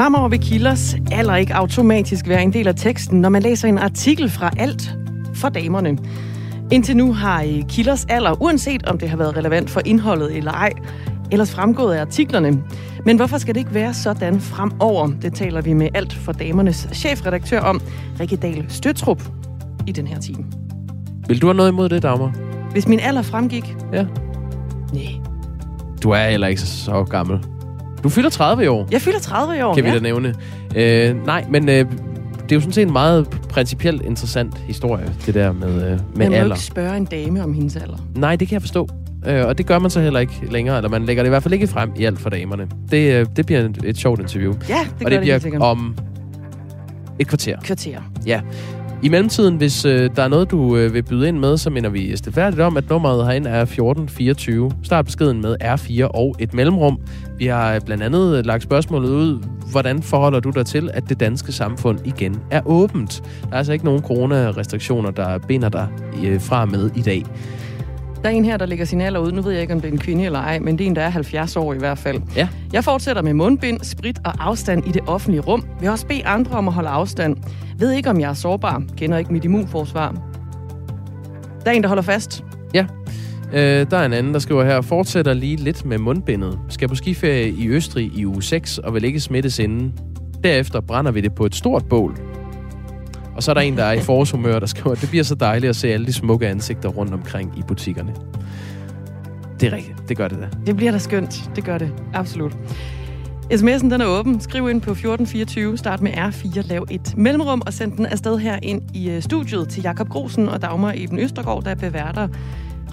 Fremover vil kilders alder ikke automatisk være en del af teksten, når man læser en artikel fra alt for damerne. Indtil nu har kilders alder, uanset om det har været relevant for indholdet eller ej, ellers fremgået af artiklerne. Men hvorfor skal det ikke være sådan fremover? Det taler vi med alt for damernes chefredaktør om, Rikke Dahl Støtrup, i den her time. Vil du have noget imod det, Dagmar? Hvis min alder fremgik? Ja. Nej. Du er heller ikke så gammel. Du fylder 30 i år. Jeg fylder 30 i år, Kan ja. vi da nævne. Øh, nej, men øh, det er jo sådan set en meget principielt interessant historie, det der med, øh, med Man må alder. ikke spørge en dame om hendes alder. Nej, det kan jeg forstå. Øh, og det gør man så heller ikke længere, eller man lægger det i hvert fald ikke frem i alt for damerne. Det, øh, det bliver et, et sjovt interview. Ja, det og gør det det bliver om et kvarter. Kvarter. Ja. I mellemtiden, hvis øh, der er noget, du øh, vil byde ind med, så minder vi stilfærdigt om, at nummeret herinde er 1424. Start beskeden med R4 og et mellemrum. Vi har øh, blandt andet øh, lagt spørgsmålet ud, hvordan forholder du dig til, at det danske samfund igen er åbent? Der er altså ikke nogen coronarestriktioner, der binder dig øh, fra med i dag. Der er en her, der lægger sin alder ud. Nu ved jeg ikke, om det er en kvinde eller ej, men det er en, der er 70 år i hvert fald. Ja. Jeg fortsætter med mundbind, sprit og afstand i det offentlige rum. Vil også bede andre om at holde afstand. Ved ikke, om jeg er sårbar. Kender ikke mit immunforsvar. Der er en, der holder fast. Ja. Øh, der er en anden, der skriver her, fortsætter lige lidt med mundbindet. Skal på skiferie i Østrig i uge 6 og vil ikke smittes inden. Derefter brænder vi det på et stort bål. Og så er der en, der er i forårshumør, der skriver, det bliver så dejligt at se alle de smukke ansigter rundt omkring i butikkerne. Det er rigtigt. Det gør det da. Det bliver da skønt. Det gør det. Absolut. SMS'en den er åben. Skriv ind på 1424, start med R4, lav et mellemrum og send den afsted her ind i øh, studiet til Jakob Grosen og Dagmar Eben Østergaard, der beværter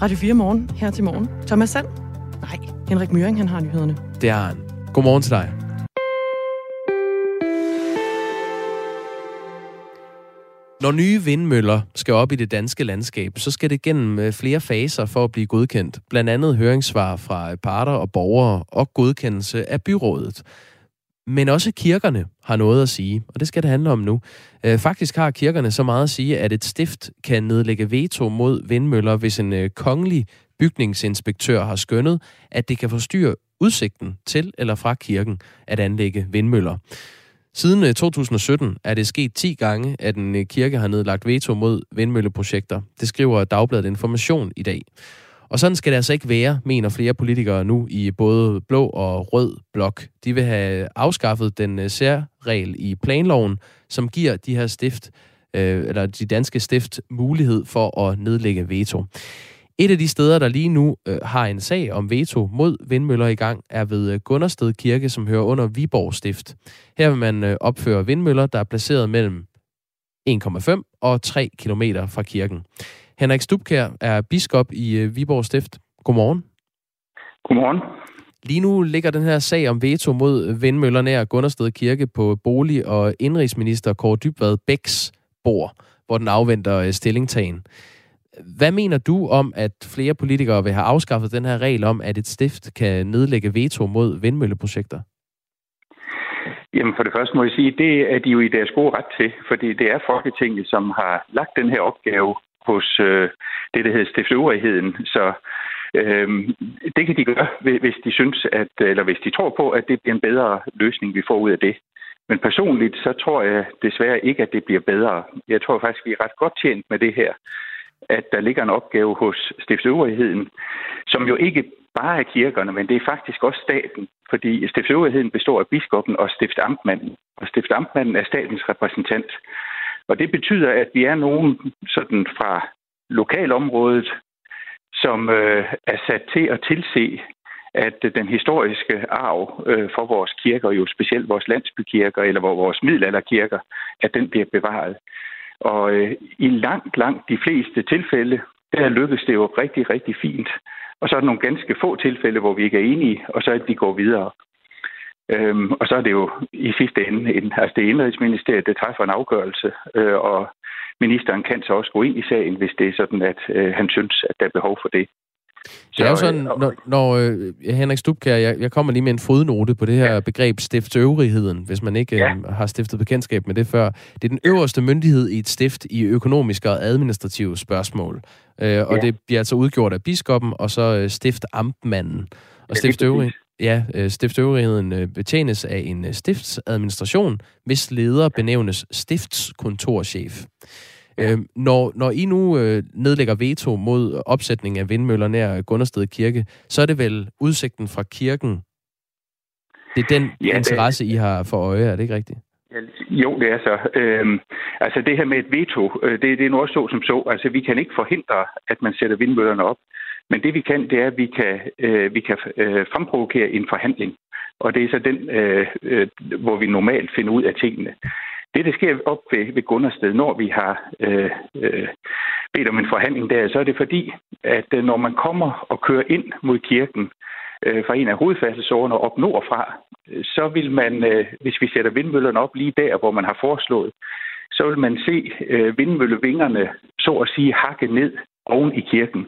Radio 4 morgen her til morgen. Thomas Sand? Nej, Henrik Møring, han har nyhederne. Det er han. Godmorgen til dig. Når nye vindmøller skal op i det danske landskab, så skal det gennem øh, flere faser for at blive godkendt. Blandt andet høringssvar fra øh, parter og borgere og godkendelse af byrådet. Men også kirkerne har noget at sige, og det skal det handle om nu. Øh, faktisk har kirkerne så meget at sige, at et stift kan nedlægge veto mod vindmøller, hvis en kongelig bygningsinspektør har skønnet, at det kan forstyrre udsigten til eller fra kirken at anlægge vindmøller. Siden øh, 2017 er det sket 10 gange, at en øh, kirke har nedlagt veto mod vindmølleprojekter. Det skriver Dagbladet Information i dag. Og sådan skal det altså ikke være, mener flere politikere nu i både blå og rød blok. De vil have afskaffet den øh, særregel i planloven, som giver de her stift, øh, eller de danske stift, mulighed for at nedlægge veto. Et af de steder, der lige nu øh, har en sag om veto mod vindmøller i gang, er ved øh, Gundersted Kirke, som hører under Viborg Stift. Her vil man øh, opføre vindmøller, der er placeret mellem 1,5 og 3 km fra kirken. Henrik Stubkær er biskop i øh, Viborg Stift. Godmorgen. Godmorgen. Lige nu ligger den her sag om veto mod vindmøller nær Gundersted Kirke på bolig- og indrigsminister Kåre Dybvad Bæks bord, hvor den afventer øh, stillingtagen. Hvad mener du om, at flere politikere vil have afskaffet den her regel om, at et stift kan nedlægge veto mod vindmølleprojekter? Jamen for det første må jeg sige, det er de jo i deres gode ret til, fordi det er Folketinget, som har lagt den her opgave hos øh, det, der hedder stiftsøvrigheden. Så øh, det kan de gøre, hvis de synes, at, eller hvis de tror på, at det bliver en bedre løsning, vi får ud af det. Men personligt, så tror jeg desværre ikke, at det bliver bedre. Jeg tror faktisk, vi er ret godt tjent med det her at der ligger en opgave hos stiftsøvrigheden, som jo ikke bare er kirkerne, men det er faktisk også staten, fordi stiftsøvrigheden består af biskoppen og stiftamtmanden, og stiftamtmanden er statens repræsentant. Og det betyder, at vi er nogen sådan fra lokalområdet, som øh, er sat til at tilse, at den historiske arv øh, for vores kirker, jo specielt vores landsbykirker eller vores middelalderkirker, at den bliver bevaret. Og øh, i langt, langt de fleste tilfælde, der lykkes det jo rigtig, rigtig fint. Og så er der nogle ganske få tilfælde, hvor vi ikke er enige, og så er det, de går videre. Øhm, og så er det jo i sidste ende, en, altså det er Indrigsministeriet, der træffer en afgørelse, øh, og ministeren kan så også gå ind i sagen, hvis det er sådan, at øh, han synes, at der er behov for det. Det er jo sådan, når, når øh, Henrik Stubkær, jeg, jeg kommer lige med en fodnote på det her ja. begreb stiftsøvrigheden, hvis man ikke ja. øh, har stiftet bekendtskab med det før. Det er den øverste myndighed i et stift i økonomiske og administrative spørgsmål. Øh, og ja. det bliver altså udgjort af biskoppen og så øh, stiftamtmanden. Og stiftsøvrigheden, ja, øh, stiftsøvrigheden øh, betjenes af en øh, stiftsadministration, hvis leder benævnes stiftskontorchef. Ja. Øh, når, når I nu øh, nedlægger veto mod opsætning af vindmøller nær Gundersted Kirke, så er det vel udsigten fra kirken, det er den ja, interesse, det... I har for øje, er det ikke rigtigt? Jo, det er så. Øhm, altså det her med et veto, det, det er nu også så som så. Altså vi kan ikke forhindre, at man sætter vindmøllerne op. Men det vi kan, det er, at vi kan, øh, vi kan øh, fremprovokere en forhandling. Og det er så den, øh, øh, hvor vi normalt finder ud af tingene. Det, der sker op ved, ved Gundersted, når vi har øh, øh, bedt om en forhandling der, så er det fordi, at øh, når man kommer og kører ind mod kirken øh, fra en af hovedfærdselsårene op nordfra, øh, så vil man, øh, hvis vi sætter vindmøllerne op lige der, hvor man har foreslået, så vil man se øh, vindmøllevingerne, så at sige, hakke ned oven i kirken.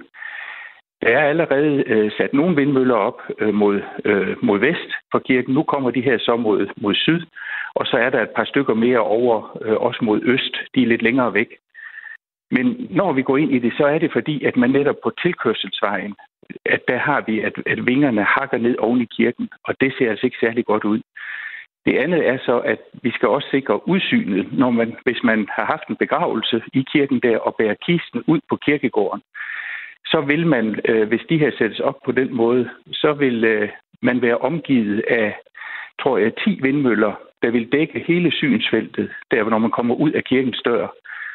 Der er allerede øh, sat nogle vindmøller op øh, mod, øh, mod vest for kirken. Nu kommer de her så mod, mod syd, og så er der et par stykker mere over, øh, også mod øst. De er lidt længere væk. Men når vi går ind i det, så er det fordi, at man netop på tilkørselsvejen, at der har vi, at, at vingerne hakker ned oven i kirken, og det ser altså ikke særlig godt ud. Det andet er så, at vi skal også sikre udsynet, når man, hvis man har haft en begravelse i kirken der og bærer kisten ud på kirkegården så vil man, øh, hvis de her sættes op på den måde, så vil øh, man være omgivet af, tror jeg, 10 vindmøller, der vil dække hele synsfeltet, der når man kommer ud af kirkens dør.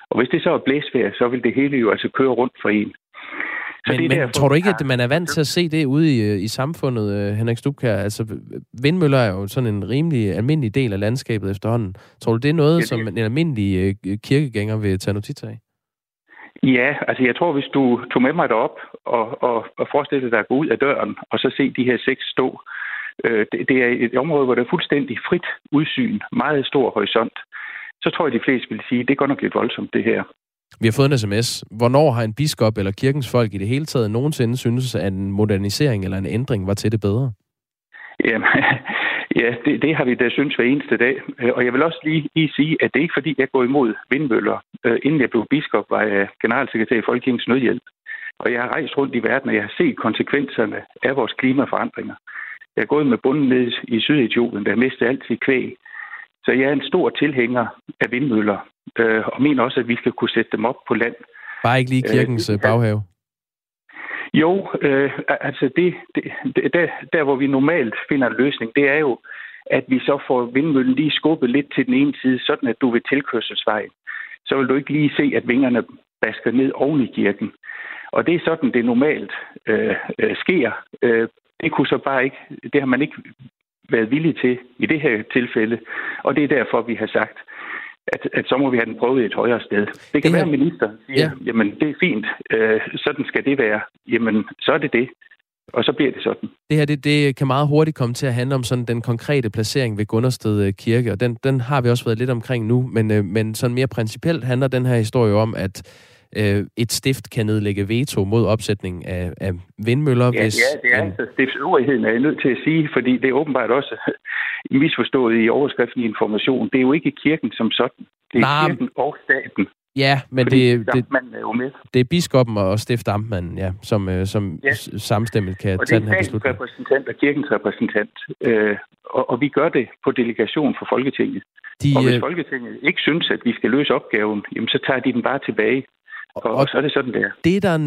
Og hvis det så er blæsvejr, så vil det hele jo altså køre rundt for en. Så men, det men derfor, tror du ikke, at man er vant til at se det ude i, øh, i samfundet, øh, Henrik Stubkær? Altså, vindmøller er jo sådan en rimelig almindelig del af landskabet efterhånden. Tror du, det er noget, ja, det... som en almindelig kirkegænger vil tage notits af? Ja, altså jeg tror, hvis du tog med mig derop og, og, og forestillede dig at gå ud af døren og så se de her seks stå, øh, det, det er et område, hvor der er fuldstændig frit udsyn, meget stor horisont, så tror jeg, de fleste vil sige, det går nok lidt voldsomt, det her. Vi har fået en sms. Hvornår har en biskop eller kirkens folk i det hele taget nogensinde synes, at en modernisering eller en ændring var til det bedre? Jamen, Ja, det, det har vi da synes hver eneste dag. Øh, og jeg vil også lige, lige sige, at det er ikke fordi, jeg går imod vindmøller. Øh, inden jeg blev biskop, var jeg generalsekretær i Folkekirkens Nødhjælp. Og jeg har rejst rundt i verden, og jeg har set konsekvenserne af vores klimaforandringer. Jeg er gået med bunden ned i Sydetiopien, der mistede alt sit kvæg. Så jeg er en stor tilhænger af vindmøller, øh, og mener også, at vi skal kunne sætte dem op på land. Bare ikke lige kirkens baghave? Jo, øh, altså det, det, det, der, der, hvor vi normalt finder en løsning, det er jo, at vi så får vindmøllen lige skubbet lidt til den ene side, sådan at du ved tilkørselsvejen, så vil du ikke lige se, at vingerne basker ned oven i kirken. Og det er sådan, det normalt øh, øh, sker. Øh, det kunne så bare ikke, det har man ikke været villig til i det her tilfælde, og det er derfor, vi har sagt, at, at så må vi have den prøvet et højere sted. Det kan det her... være, at ministeren siger, ja. jamen det er fint, øh, sådan skal det være. Jamen, så er det det. Og så bliver det sådan. Det her, det, det kan meget hurtigt komme til at handle om sådan den konkrete placering ved Gundersted øh, Kirke, og den, den har vi også været lidt omkring nu, men, øh, men sådan mere principielt handler den her historie om, at øh, et stift kan nedlægge veto mod opsætning af, af vindmøller. Ja, hvis ja, det er en... altså stiftsøvrigheden, er jeg nødt til at sige, fordi det er åbenbart også misforstået i overskriften i information. Det er jo ikke kirken som sådan. Det er Nej. kirken og staten. Ja, men det, det, er jo med. det er biskoppen og stiftamtmanden, ja, som, øh, som ja. samstemmigt kan tage den her beslutning. Og det er repræsentant og kirkens repræsentant. Øh, og, og vi gør det på delegation for Folketinget. De, og hvis øh... Folketinget ikke synes, at vi skal løse opgaven, jamen, så tager de den bare tilbage. Og, og så er det sådan, det er. Det er der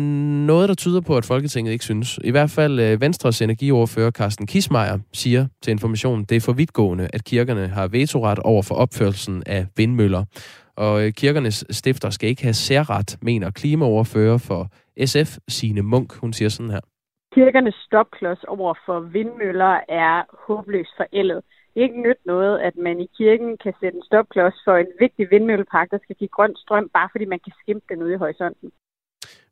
noget, der tyder på, at Folketinget ikke synes. I hvert fald øh, Venstres energiordfører Carsten Kismeier siger til informationen, det er for vidtgående, at kirkerne har vetoret over for opførelsen af vindmøller. Og øh, kirkernes stifter skal ikke have særret, mener klimaoverfører for SF, Sine Munk. Hun siger sådan her. Kirkernes stopklods over for vindmøller er håbløst forældet det ikke nyt noget, at man i kirken kan sætte en stopklods for en vigtig vindmøllepark, der skal give grøn strøm, bare fordi man kan skimpe den ude i horisonten.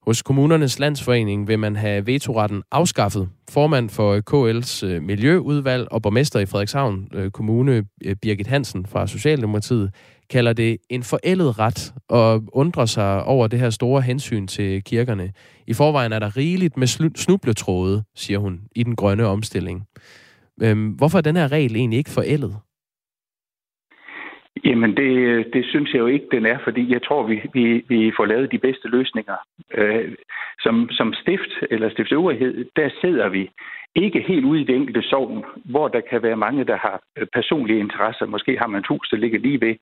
Hos kommunernes landsforening vil man have vetoretten afskaffet. Formand for øh, KL's øh, miljøudvalg og borgmester i Frederikshavn øh, Kommune, Birgit Hansen fra Socialdemokratiet, kalder det en forældet ret og undrer sig over det her store hensyn til kirkerne. I forvejen er der rigeligt med snubletråde, siger hun, i den grønne omstilling. Øhm, hvorfor er den her regel egentlig ikke forældet? Jamen, det, det synes jeg jo ikke, den er, fordi jeg tror, vi, vi, vi får lavet de bedste løsninger. Øh, som, som stift eller stiftsøvrighed, der sidder vi ikke helt ude i det enkelte sovn, hvor der kan være mange, der har personlige interesser. Måske har man et hus, der ligger lige ved,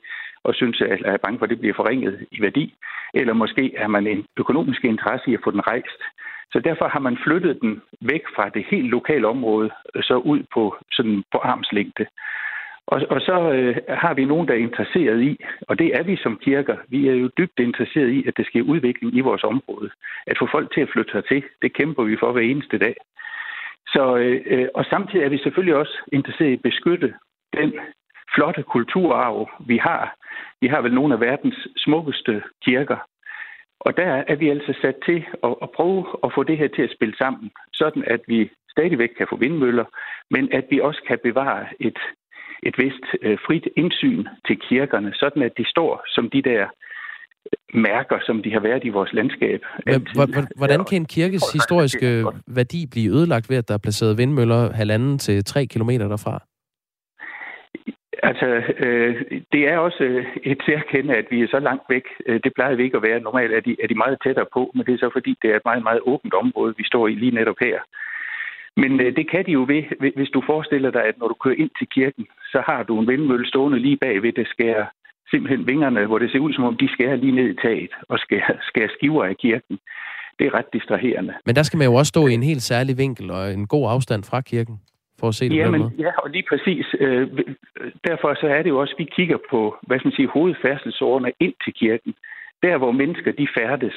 og synes, at er bange for, at det bliver forringet i værdi. Eller måske er man en økonomisk interesse i at få den rejst. Så derfor har man flyttet den væk fra det helt lokale område, øh, så ud på, sådan på armslængde. Og, og så øh, har vi nogen, der er interesseret i, og det er vi som kirker, vi er jo dybt interesseret i, at det sker udvikling i vores område. At få folk til at flytte hertil, det kæmper vi for hver eneste dag. Så, øh, øh, og samtidig er vi selvfølgelig også interesseret i at beskytte den flotte kulturarv, vi har. Vi har vel nogle af verdens smukkeste kirker. Og der er vi altså sat til at, at prøve at få det her til at spille sammen, sådan at vi stadigvæk kan få vindmøller, men at vi også kan bevare et, et vist øh, frit indsyn til kirkerne, sådan at de står som de der mærker, som de har været i vores landskab. Hvordan kan en kirkes historiske værdi blive ødelagt ved, at der er placeret vindmøller halvanden til tre kilometer derfra? Altså, øh, det er også øh, et særkende, at vi er så langt væk. Øh, det plejer vi ikke at være. Normalt er de, er de meget tættere på, men det er så fordi, det er et meget, meget åbent område, vi står i lige netop her. Men øh, det kan de jo ved, hvis du forestiller dig, at når du kører ind til kirken, så har du en vindmølle stående lige bagved, der skærer simpelthen vingerne, hvor det ser ud som om, de skærer lige ned i taget og skærer, skærer skiver af kirken. Det er ret distraherende. Men der skal man jo også stå i en helt særlig vinkel og en god afstand fra kirken for at se det Jamen, på Ja, og lige præcis. Øh, derfor så er det jo også, at vi kigger på, hvad skal man sige, hovedfærdselsårene ind til kirken. Der, hvor mennesker de færdes.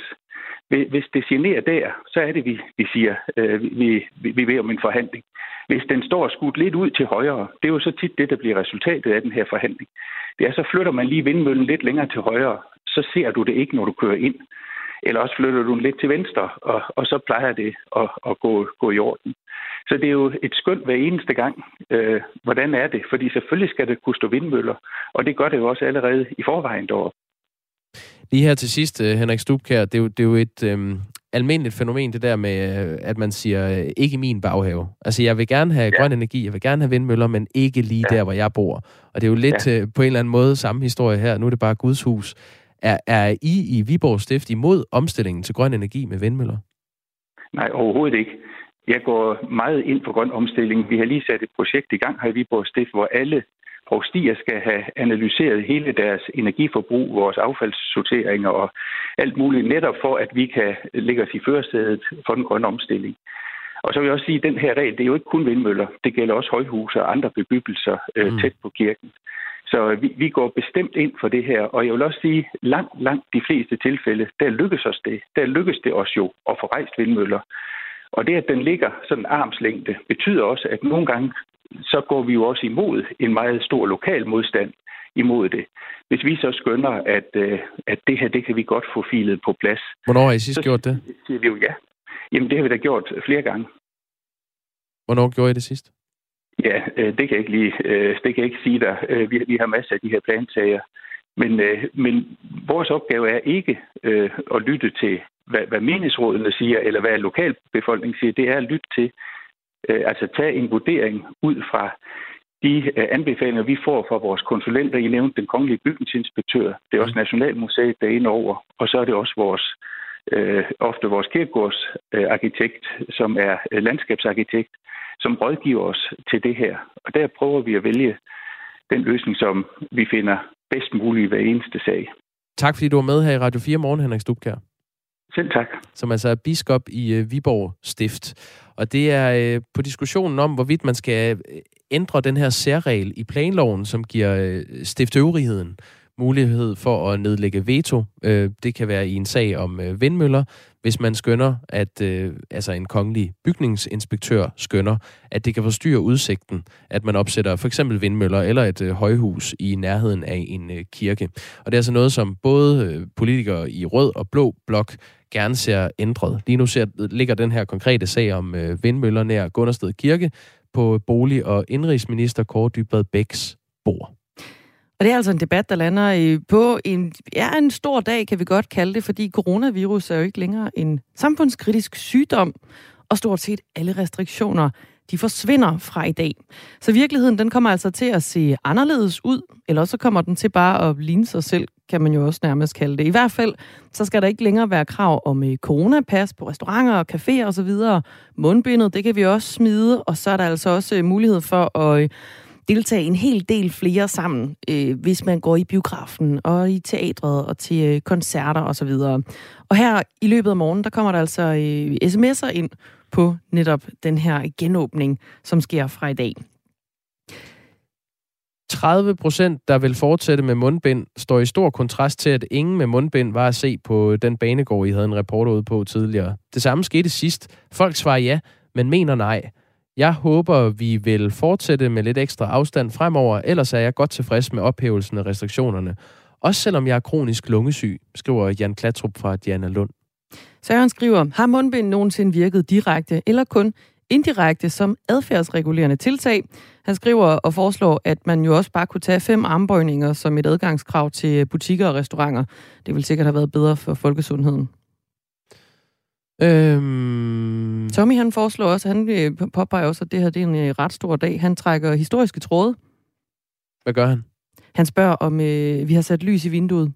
Hvis det generer der, så er det, vi, vi siger, øh, vi, vi, vi ved om en forhandling. Hvis den står skudt lidt ud til højre, det er jo så tit det, der bliver resultatet af den her forhandling. Det er, så flytter man lige vindmøllen lidt længere til højre, så ser du det ikke, når du kører ind. Eller også flytter du den lidt til venstre, og, og så plejer det at, at gå, gå i orden. Så det er jo et skønt hver eneste gang. Øh, hvordan er det? Fordi selvfølgelig skal det kunne stå vindmøller, og det gør det jo også allerede i forvejen deroppe. Lige her til sidst, øh, Henrik Stubkær, det er jo, det er jo et øhm, almindeligt fænomen, det der med, øh, at man siger, øh, ikke min baghave. Altså, jeg vil gerne have ja. grøn energi, jeg vil gerne have vindmøller, men ikke lige ja. der, hvor jeg bor. Og det er jo lidt ja. på en eller anden måde samme historie her. Nu er det bare Guds hus. Er, er I i Viborg Stift imod omstillingen til grøn energi med vindmøller? Nej, overhovedet ikke. Jeg går meget ind for grøn omstilling. Vi har lige sat et projekt i gang her i Viborg Stift, hvor alle provstier skal have analyseret hele deres energiforbrug, vores affaldssorteringer og alt muligt, netop for at vi kan lægge os i førersædet for den grønne omstilling. Og så vil jeg også sige, at den her regel, det er jo ikke kun vindmøller. Det gælder også højhuse og andre bebyggelser øh, mm. tæt på kirken. Så vi, vi går bestemt ind for det her, og jeg vil også sige, langt, langt de fleste tilfælde, der lykkes os det. Der lykkes det os jo at få rejst vindmøller. Og det, at den ligger sådan armslængde, betyder også, at nogle gange så går vi jo også imod en meget stor lokal modstand imod det. Hvis vi så skønner, at, øh, at det her, det kan vi godt få filet på plads. Hvornår har I sidst gjort det? siger vi jo ja. Jamen, det har vi da gjort flere gange. Hvornår gjorde I det sidst? Ja, øh, det kan jeg ikke lige, øh, det kan jeg ikke sige dig. Vi, vi har masser af de her plantager. Men, men vores opgave er ikke at lytte til, hvad, hvad meningsrådene siger, eller hvad lokalbefolkningen siger. Det er at lytte til, øh, altså tage en vurdering ud fra de øh, anbefalinger, vi får fra vores konsulenter. I nævnte den kongelige bygningsinspektør. Det er også mm. Nationalmuseet, der er inde over. Og så er det også vores, øh, ofte vores kirkegårdsarkitekt, øh, som er øh, landskabsarkitekt, som rådgiver os til det her. Og der prøver vi at vælge den løsning, som vi finder bedst mulig hver eneste sag. Tak fordi du var med her i Radio 4 Morgen, Henrik Stubkær. Selv tak. Som altså er biskop i øh, Viborg Stift. Og det er øh, på diskussionen om, hvorvidt man skal øh, ændre den her særregel i planloven, som giver øh, stiftøvrigheden mulighed for at nedlægge veto. Øh, det kan være i en sag om øh, vindmøller, hvis man skønner, at øh, altså en kongelig bygningsinspektør skønner, at det kan forstyrre udsigten, at man opsætter for eksempel vindmøller eller et øh, højhus i nærheden af en øh, kirke. Og det er altså noget, som både øh, politikere i rød og blå blok gerne ser ændret. Lige nu ser, ligger den her konkrete sag om øh, vindmøller nær Gundersted Kirke på bolig- og indrigsminister Kåre Dybvad Bæks bord. Og det er altså en debat, der lander på en, ja, en stor dag, kan vi godt kalde det, fordi coronavirus er jo ikke længere en samfundskritisk sygdom, og stort set alle restriktioner, de forsvinder fra i dag. Så virkeligheden, den kommer altså til at se anderledes ud, eller så kommer den til bare at ligne sig selv kan man jo også nærmest kalde det. I hvert fald, så skal der ikke længere være krav om øh, coronapas på restauranter og caféer osv. Mundbindet, det kan vi også smide, og så er der altså også øh, mulighed for at øh, deltage en hel del flere sammen, øh, hvis man går i biografen og i teatret og til øh, koncerter osv. Og, og her i løbet af morgen, der kommer der altså øh, sms'er ind på netop den her genåbning, som sker fra i dag. 30 procent, der vil fortsætte med mundbind, står i stor kontrast til, at ingen med mundbind var at se på den banegård, I havde en reporter ude på tidligere. Det samme skete sidst. Folk svarer ja, men mener nej. Jeg håber, vi vil fortsætte med lidt ekstra afstand fremover, ellers er jeg godt tilfreds med ophævelsen af restriktionerne. Også selvom jeg er kronisk lungesyg, skriver Jan Klatrup fra Diana Lund. Søren skriver, har mundbind nogensinde virket direkte eller kun indirekte som adfærdsregulerende tiltag? Han skriver og foreslår, at man jo også bare kunne tage fem armbøjninger som et adgangskrav til butikker og restauranter. Det vil sikkert have været bedre for folkesundheden. Øhm... Tommy han foreslår også, han påpeger også, at det her det er en øh, ret stor dag. Han trækker historiske tråde. Hvad gør han? Han spørger, om øh, vi har sat lys i vinduet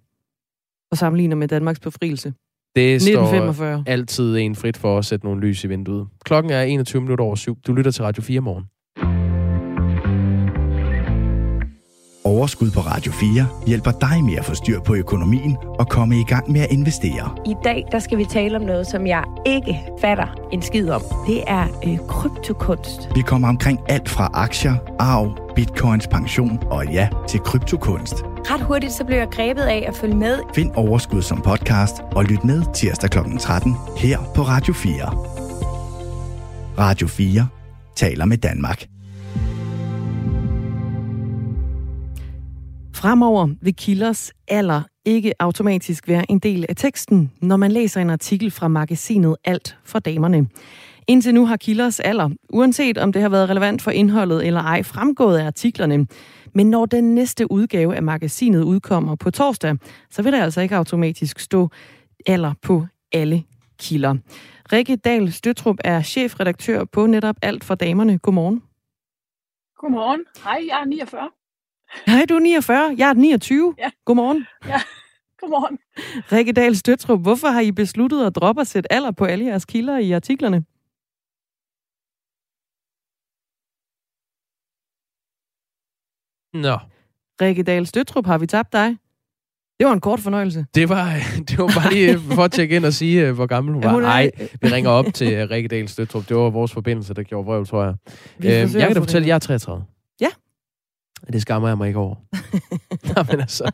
og sammenligner med Danmarks befrielse. Det 1945. står altid en frit for at sætte nogle lys i vinduet. Klokken er 21 minutter over syv. Du lytter til Radio 4 morgen. Overskud på Radio 4 hjælper dig med at få styr på økonomien og komme i gang med at investere. I dag der skal vi tale om noget, som jeg ikke fatter en skid om. Det er øh, kryptokunst. Vi kommer omkring alt fra aktier, arv, bitcoins, pension og ja, til kryptokunst. Ret hurtigt så blev jeg grebet af at følge med. Find Overskud som podcast og lyt med tirsdag kl. 13 her på Radio 4. Radio 4 taler med Danmark. Fremover vil kilders alder ikke automatisk være en del af teksten, når man læser en artikel fra magasinet Alt for damerne. Indtil nu har kilders alder, uanset om det har været relevant for indholdet eller ej, fremgået af artiklerne. Men når den næste udgave af magasinet udkommer på torsdag, så vil der altså ikke automatisk stå alder på alle kilder. Rikke Dahl Støtrup er chefredaktør på netop Alt for damerne. Godmorgen. Godmorgen. Hej, jeg er 49. Hej, du er 49. Jeg er 29. Ja. Godmorgen. Ja, godmorgen. Rikke Dahl Støtrup, hvorfor har I besluttet at droppe at sætte alder på alle jeres kilder i artiklerne? Nå. Rikke Dahl Støtrup, har vi tabt dig? Det var en kort fornøjelse. Det var, det var bare lige for at tjekke ind og sige, øh, hvor gammel hun var. Nej, vi ringer op til øh, Rikke Dahl Støtrup. Det var vores forbindelse, der gjorde vrøvl, tror jeg. Øh, jeg kan da fortælle, at jeg er 33. Det skammer jeg mig ikke over. Nå, men altså,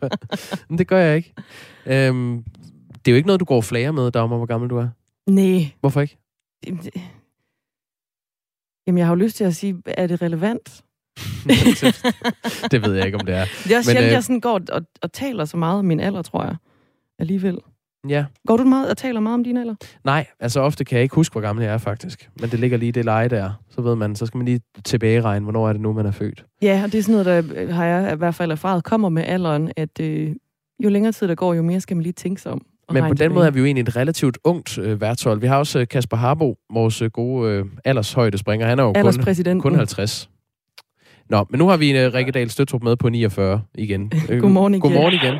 men det gør jeg ikke. Øhm, det er jo ikke noget, du går flager med, Dagmar, hvor gammel du er. Nej. Hvorfor ikke? Jamen, jeg har jo lyst til at sige, er det relevant? det ved jeg ikke, om det er. Det er også men, sjældent, øh, jeg sådan går og, og taler så meget om min alder, tror jeg. Alligevel. Ja. Går du meget og taler meget om din alder? Nej, altså ofte kan jeg ikke huske, hvor gammel jeg er faktisk. Men det ligger lige i det leje der. Så ved man, så skal man lige tilbage regne, hvornår er det nu, man er født. Ja, og det er sådan noget, der øh, har jeg i hvert fald erfaret, kommer med alderen, at øh, jo længere tid der går, jo mere skal man lige tænke sig om. Men på den tilbage. måde er vi jo egentlig et relativt ungt øh, værtshold. Vi har også øh, Kasper Harbo, vores øh, gode øh, aldershøjde springer. Han er jo kun, kun 50. Nå, men nu har vi en uh, Rikke Dahl Støtrup med på 49 igen. Godmorgen igen. Godmorgen igen.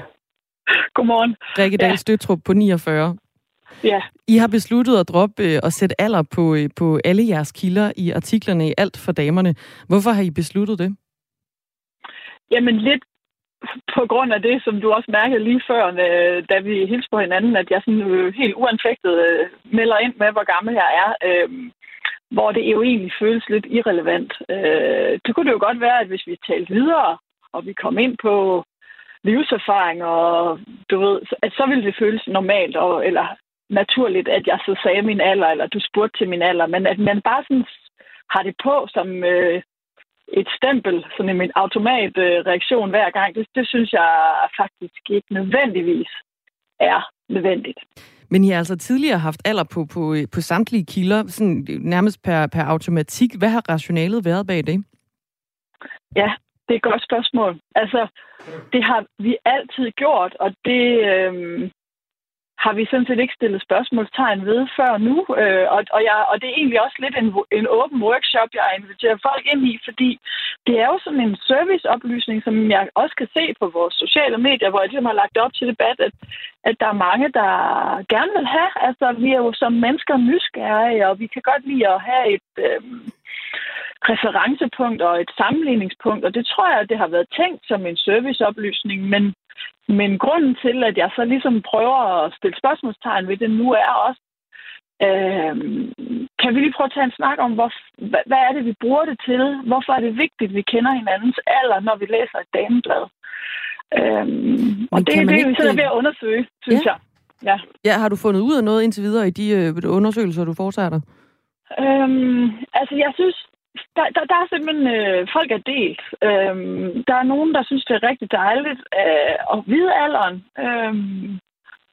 Godmorgen. Rikke Dahl ja. Støtrup på 49. Ja. I har besluttet at droppe øh, og sætte alder på, øh, på alle jeres kilder i artiklerne i Alt for damerne. Hvorfor har I besluttet det? Jamen lidt på grund af det, som du også mærkede lige før, øh, da vi hilste på hinanden, at jeg sådan helt uanfægtet melder ind med, hvor gammel jeg er. hvor det jo egentlig føles lidt irrelevant. det kunne det jo godt være, at hvis vi talte videre, og vi kom ind på livserfaring, og du ved, at så ville det føles normalt, og, eller naturligt, at jeg så sagde min alder, eller du spurgte til min alder, men at man bare sådan har det på som øh, et stempel, sådan en automatreaktion øh, hver gang, det, det synes jeg faktisk ikke nødvendigvis er nødvendigt. Men I har altså tidligere haft alder på, på, på samtlige kilder, sådan nærmest per, per automatik. Hvad har rationalet været bag det? Ja, det er et godt spørgsmål. Altså, det har vi altid gjort, og det øh, har vi sådan set ikke stillet spørgsmålstegn ved før nu. Øh, og, og, jeg, og det er egentlig også lidt en, en åben workshop, jeg inviterer folk ind i, fordi det er jo sådan en serviceoplysning, som jeg også kan se på vores sociale medier, hvor jeg ligesom har lagt op til debat, at, at der er mange, der gerne vil have. Altså, vi er jo som mennesker nysgerrige, og vi kan godt lide at have et... Øh, referencepunkt og et sammenligningspunkt, og det tror jeg, at det har været tænkt som en serviceoplysning, men, men grunden til, at jeg så ligesom prøver at stille spørgsmålstegn ved det nu, er også, øh, kan vi lige prøve at tage en snak om, hvor, hvad, hvad er det, vi bruger det til? Hvorfor er det vigtigt, at vi kender hinandens alder, når vi læser et dameblad? Øh, og det, det er vi sådan ved at undersøge, synes ja. jeg. Ja. ja, har du fundet ud af noget indtil videre i de øh, undersøgelser, du foretager dig? Øhm, altså, jeg synes, der, der, der er simpelthen, øh, folk er delt. Øhm, der er nogen, der synes, det er rigtig dejligt øh, at vide alderen. Øhm,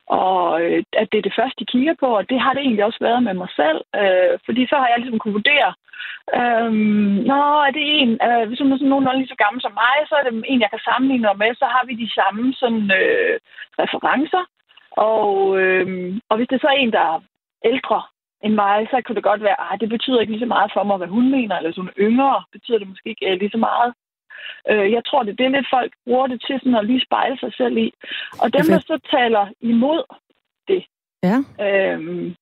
og øh, at det er det første, de kigger på, og det har det egentlig også været med mig selv. Øh, fordi så har jeg ligesom kunne vurdere, øh, nå, er det en, øh, hvis hun er sådan nogenlunde lige så gammel som mig, så er det en, jeg kan sammenligne med, så har vi de samme sådan, øh, referencer. Og, øh, og hvis det så er en, der er ældre, end mig, så kunne det godt være, at det betyder ikke lige så meget for mig, hvad hun mener, eller hvis hun er yngre, betyder det måske ikke uh, lige så meget. Uh, jeg tror, det er det lidt, folk bruger det til sådan at lige spejle sig selv i. Og dem, der så taler imod det, ja. uh,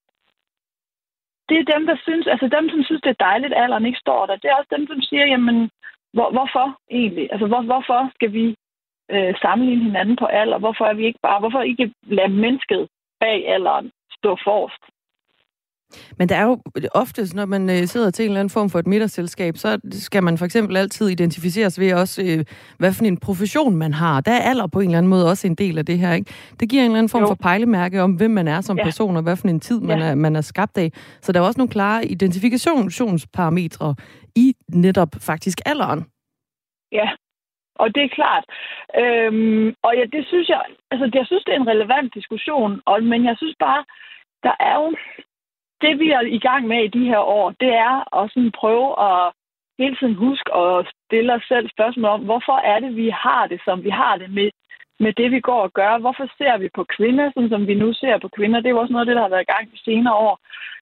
det er dem, der synes, altså dem, som synes, det er dejligt, at alderen ikke står der. Det er også dem, som siger, jamen, hvor, hvorfor egentlig? Altså, hvor, hvorfor skal vi uh, sammenligne hinanden på alder? Hvorfor er vi ikke bare, hvorfor ikke lade mennesket bag alderen stå forrest? Men der er jo oftest, når man øh, sidder til en eller anden form for et middagsselskab, så skal man for eksempel altid identificeres ved også, øh, hvad for en profession man har. Der er alder på en eller anden måde også en del af det her, ikke? Det giver en eller anden form jo. for pejlemærke om, hvem man er som ja. person, og hvad for en tid man, ja. er, man er skabt af. Så der er også nogle klare identifikationsparametre i netop faktisk alderen. Ja, og det er klart. Øhm, og ja, det synes jeg, altså jeg synes, det er en relevant diskussion, og, men jeg synes bare, der er jo, det vi er i gang med i de her år, det er at sådan prøve at hele tiden huske at stille os selv spørgsmål om, hvorfor er det, vi har det, som vi har det med, med det, vi går og gør. Hvorfor ser vi på kvinder, sådan som vi nu ser på kvinder? Det er også noget af det, der har været i gang de senere år.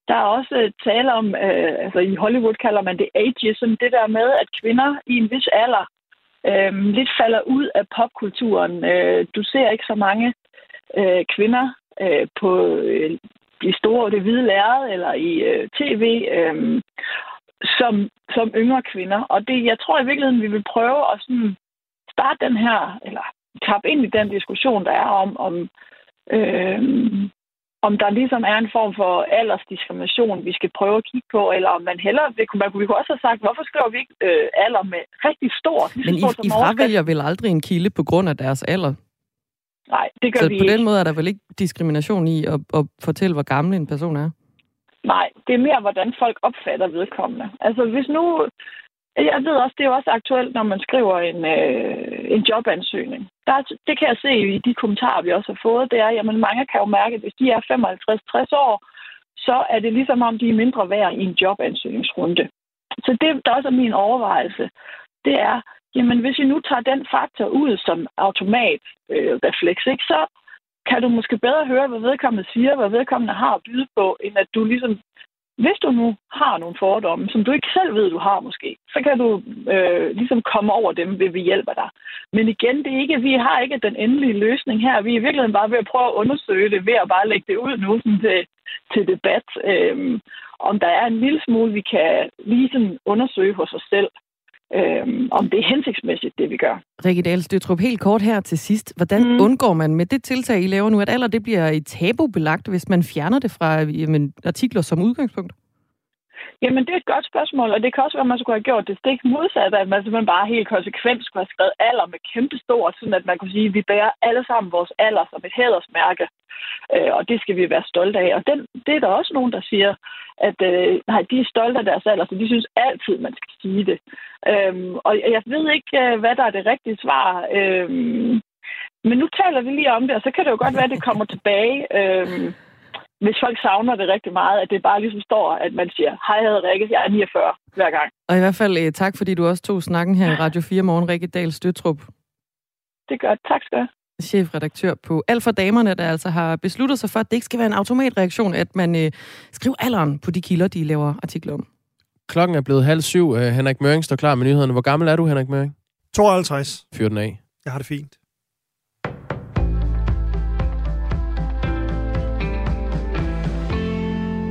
Der er også øh, tale om, øh, altså i Hollywood kalder man det ageism, det der med, at kvinder i en vis alder øh, lidt falder ud af popkulturen. Øh, du ser ikke så mange øh, kvinder øh, på øh, i store det hvide lærred eller i øh, tv øh, som, som yngre kvinder. Og det, jeg tror i virkeligheden, vi vil prøve at sådan starte den her, eller tappe ind i den diskussion, der er om, om, øh, om der ligesom er en form for aldersdiskrimination, vi skal prøve at kigge på, eller om man hellere, det kunne, man kunne også have sagt, hvorfor skriver vi ikke øh, alder med rigtig stort? Men I, I fravælger vel aldrig en kilde på grund af deres alder? Nej, det gør så vi på ikke. den måde er der vel ikke diskrimination i at, at fortælle, hvor gammel en person er? Nej, det er mere, hvordan folk opfatter vedkommende. Altså, hvis nu... Jeg ved også, det er også aktuelt, når man skriver en, øh, en jobansøgning. Der, det kan jeg se i de kommentarer, vi også har fået. Det er, at mange kan jo mærke, at hvis de er 55-60 år, så er det ligesom om, de er mindre værd i en jobansøgningsrunde. Så det, der også er min overvejelse, det er, jamen hvis vi nu tager den faktor ud som automat øh, refleks, ikke, så kan du måske bedre høre, hvad vedkommende siger, hvad vedkommende har at byde på, end at du ligesom, hvis du nu har nogle fordomme, som du ikke selv ved, du har måske, så kan du øh, ligesom komme over dem, ved vi hjælper dig. Men igen, det er ikke, vi har ikke den endelige løsning her. Vi er i virkeligheden bare ved at prøve at undersøge det, ved at bare lægge det ud nu sådan til, til debat. Øh, om der er en lille smule, vi kan lige undersøge hos os selv øhm, om det er hensigtsmæssigt, det vi gør. Rikke Dahl Støtrup, helt kort her til sidst. Hvordan mm. undgår man med det tiltag, I laver nu, at alder det bliver et tabubelagt, hvis man fjerner det fra jamen, artikler som udgangspunkt? Jamen, det er et godt spørgsmål, og det kan også være, at man skulle have gjort det stik modsatte, at man simpelthen bare helt konsekvent skulle have skrevet alder med kæmpe stort, sådan at man kunne sige, at vi bærer alle sammen vores alder som et hædersmærke, øh, og det skal vi være stolte af. Og den, det er der også nogen, der siger, at øh, nej, de er stolte af deres alder, så de synes altid, man skal sige det. Øhm, og jeg ved ikke, øh, hvad der er det rigtige svar. Øhm, men nu taler vi lige om det, og så kan det jo godt være, at det kommer tilbage. Øhm, hvis folk savner det rigtig meget, at det bare ligesom står, at man siger, hej, jeg hedder Rikke, jeg er 49 hver gang. Og i hvert fald uh, tak, fordi du også tog snakken her i Radio 4 morgen, Rikke Dahl Støtrup. Det er godt. Tak skal du chefredaktør på Alt for Damerne, der altså har besluttet sig for, at det ikke skal være en automatreaktion, at man øh, skriver alderen på de kilder, de laver artikler om. Klokken er blevet halv syv. Uh, Henrik Møring står klar med nyhederne. Hvor gammel er du, Henrik Møring? 52. Fyr den af. Jeg har det fint.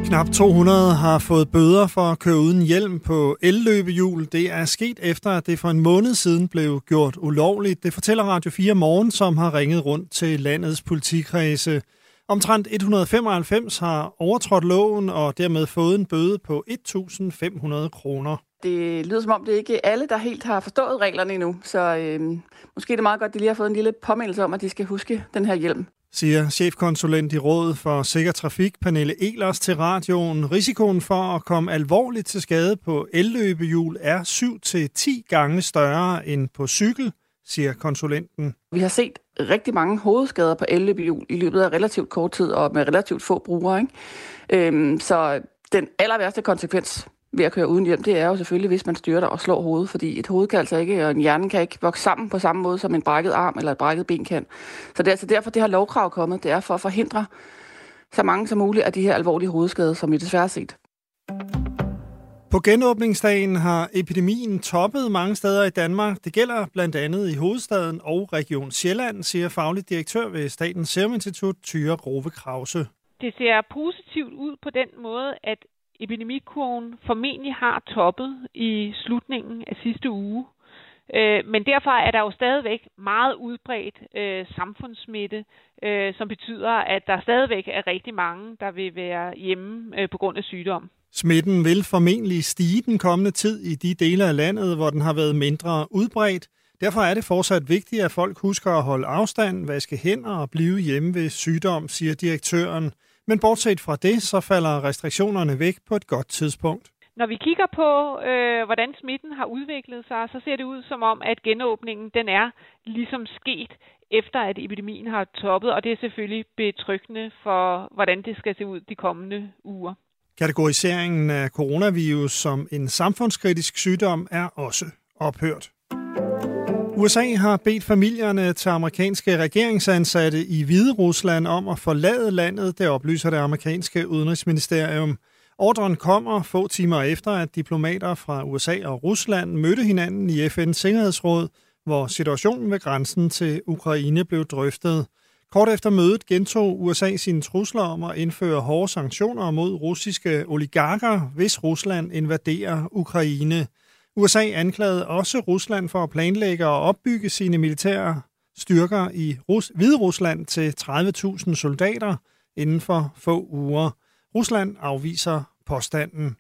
Knap 200 har fået bøder for at køre uden hjelm på elløbehjul. Det er sket efter, at det for en måned siden blev gjort ulovligt. Det fortæller Radio 4 Morgen, som har ringet rundt til landets politikredse. Omtrent 195 har overtrådt loven og dermed fået en bøde på 1.500 kroner. Det lyder som om, det er ikke alle, der helt har forstået reglerne endnu. Så øh, måske er det meget godt, at de lige har fået en lille påmindelse om, at de skal huske den her hjelm siger chefkonsulent i Rådet for Sikker Trafik, Pernille Elers til radioen. Risikoen for at komme alvorligt til skade på elløbehjul er 7-10 gange større end på cykel, siger konsulenten. Vi har set rigtig mange hovedskader på elløbehjul i løbet af relativt kort tid og med relativt få brugere. Ikke? Øhm, så den aller værste konsekvens ved at køre uden hjem, det er jo selvfølgelig, hvis man styrter og slår hovedet, fordi et hoved kan altså ikke, og en hjerne kan ikke vokse sammen på samme måde, som en brækket arm eller et brækket ben kan. Så det er altså derfor, det har lovkrav kommet, det er for at forhindre så mange som muligt af de her alvorlige hovedskader, som vi desværre har set. På genåbningsdagen har epidemien toppet mange steder i Danmark. Det gælder blandt andet i hovedstaden og Region Sjælland, siger faglig direktør ved Statens Serum Institut, Tyre Grove Krause. Det ser positivt ud på den måde, at epidemikurven formentlig har toppet i slutningen af sidste uge. Øh, men derfor er der jo stadigvæk meget udbredt øh, samfundssmitte, øh, som betyder, at der stadigvæk er rigtig mange, der vil være hjemme øh, på grund af sygdom. Smitten vil formentlig stige den kommende tid i de dele af landet, hvor den har været mindre udbredt. Derfor er det fortsat vigtigt, at folk husker at holde afstand, vaske hænder og blive hjemme ved sygdom, siger direktøren. Men bortset fra det, så falder restriktionerne væk på et godt tidspunkt. Når vi kigger på, øh, hvordan smitten har udviklet sig, så ser det ud som om, at genåbningen den er ligesom sket efter, at epidemien har toppet, og det er selvfølgelig betryggende for, hvordan det skal se ud de kommende uger. Kategoriseringen af coronavirus som en samfundskritisk sygdom er også ophørt. USA har bedt familierne til amerikanske regeringsansatte i Hvide Rusland om at forlade landet, det oplyser det amerikanske udenrigsministerium. Ordren kommer få timer efter, at diplomater fra USA og Rusland mødte hinanden i FN's Sikkerhedsråd, hvor situationen ved grænsen til Ukraine blev drøftet. Kort efter mødet gentog USA sine trusler om at indføre hårde sanktioner mod russiske oligarker, hvis Rusland invaderer Ukraine. USA anklagede også Rusland for at planlægge og opbygge sine militære styrker i Rus- Hvide Rusland til 30.000 soldater inden for få uger. Rusland afviser påstanden.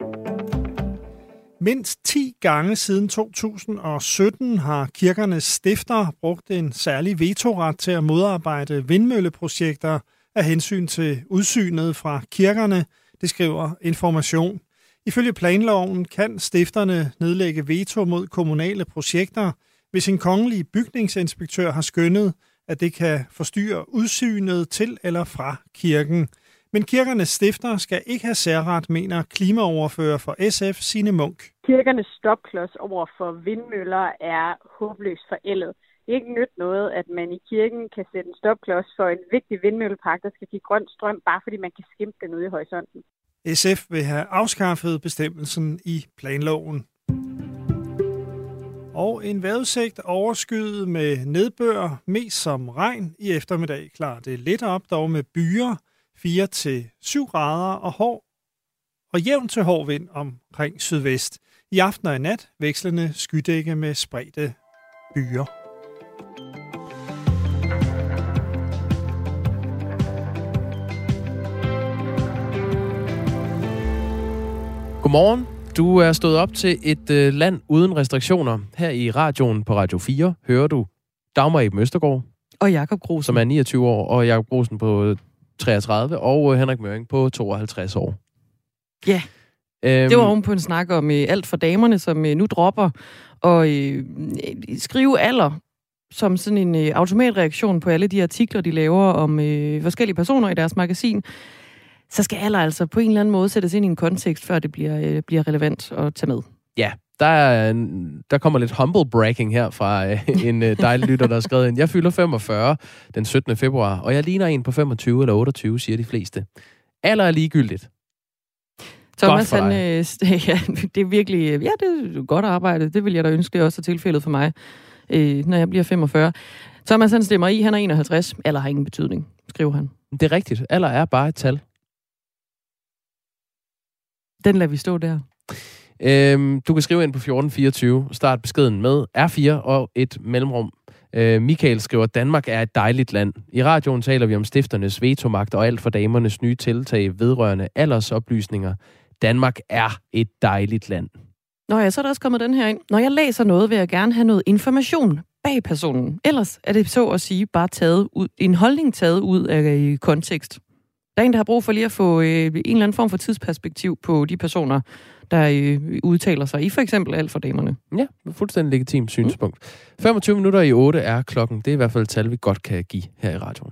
Mindst 10 gange siden 2017 har kirkernes stifter brugt en særlig vetoret til at modarbejde vindmølleprojekter af hensyn til udsynet fra kirkerne, det skriver Information. Ifølge planloven kan stifterne nedlægge veto mod kommunale projekter, hvis en kongelig bygningsinspektør har skønnet, at det kan forstyrre udsynet til eller fra kirken. Men kirkernes stifter skal ikke have særret, mener klimaoverfører for SF, Sine Munk. Kirkernes stopklods over for vindmøller er håbløst forældet. Det er ikke nyt noget, at man i kirken kan sætte en stopklods for en vigtig vindmøllepark, der skal give grøn strøm, bare fordi man kan skimpe den ude i horisonten. SF vil have afskaffet bestemmelsen i planloven. Og en vejrudsigt overskyet med nedbør, mest som regn. I eftermiddag klarer det lidt op, dog med byer 4-7 grader og hård og jævn til hård vind omkring sydvest. I aften og i nat vekslende skydække med spredte byer. Godmorgen. Du er stået op til et øh, land uden restriktioner. Her i radioen på Radio 4 hører du Dagmar Eben Østergaard. Og Jakob Grosen. Som er 29 år, og Jakob Grosen på 33, og øh, Henrik Møring på 52 år. Ja, øhm, det var oven på en snak om øh, alt for damerne, som øh, nu dropper og øh, skrive alder som sådan en øh, automatreaktion på alle de artikler, de laver om øh, forskellige personer i deres magasin så skal alder altså på en eller anden måde sættes ind i en kontekst, før det bliver, øh, bliver relevant at tage med. Ja, Der, er, der kommer lidt humble bragging her fra øh, en øh, dejlig lytter, der har skrevet ind. Jeg fylder 45 den 17. februar, og jeg ligner en på 25 eller 28, siger de fleste. Alder er ligegyldigt. Thomas, han, øh, ja, det er virkelig, ja, det er godt arbejde. Det vil jeg da ønske, det også er tilfældet for mig, øh, når jeg bliver 45. Thomas, han stemmer i, han er 51. Alder har ingen betydning, skriver han. Det er rigtigt. Alder er bare et tal. Den lader vi stå der. Øhm, du kan skrive ind på 1424, start beskeden med R4 og et mellemrum. Øh, Michael skriver, Danmark er et dejligt land. I radioen taler vi om stifternes vetomagt og alt for damernes nye tiltag vedrørende aldersoplysninger. Danmark er et dejligt land. Nå ja, så er der også kommet den her ind. Når jeg læser noget, vil jeg gerne have noget information bag personen. Ellers er det så at sige bare taget ud, en holdning taget ud af kontekst. Der er en, der har brug for lige at få øh, en eller anden form for tidsperspektiv på de personer, der øh, udtaler sig i for eksempel alt for damerne. Ja, fuldstændig legitimt synspunkt. Mm. 25 minutter i 8 er klokken. Det er i hvert fald et tal, vi godt kan give her i radioen.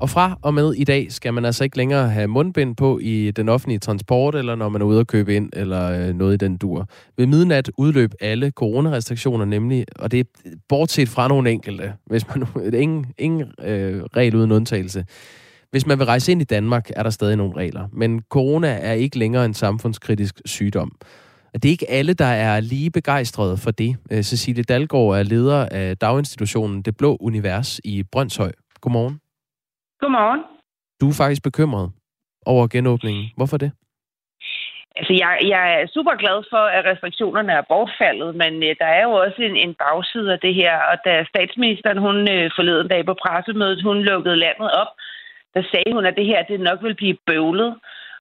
Og fra og med i dag skal man altså ikke længere have mundbind på i den offentlige transport, eller når man er ude at købe ind, eller øh, noget i den dur. Ved midnat udløb alle coronarestriktioner nemlig, og det er bortset fra nogle enkelte, hvis man ingen, ingen øh, regel uden undtagelse. Hvis man vil rejse ind i Danmark, er der stadig nogle regler, men corona er ikke længere en samfundskritisk sygdom. Det er ikke alle, der er lige begejstrede for det. Øh, Cecilie Dalgaard er leder af daginstitutionen Det Blå Univers i Brøndshøj. Godmorgen. Godmorgen. Du er faktisk bekymret over genåbningen. Hvorfor det? Altså, jeg, jeg er super glad for, at restriktionerne er bortfaldet, men øh, der er jo også en, en bagside af det her. Og da statsministeren hun øh, forleden dag på pressemødet, hun lukkede landet op, der sagde hun, at det her det nok vil blive bøvlet.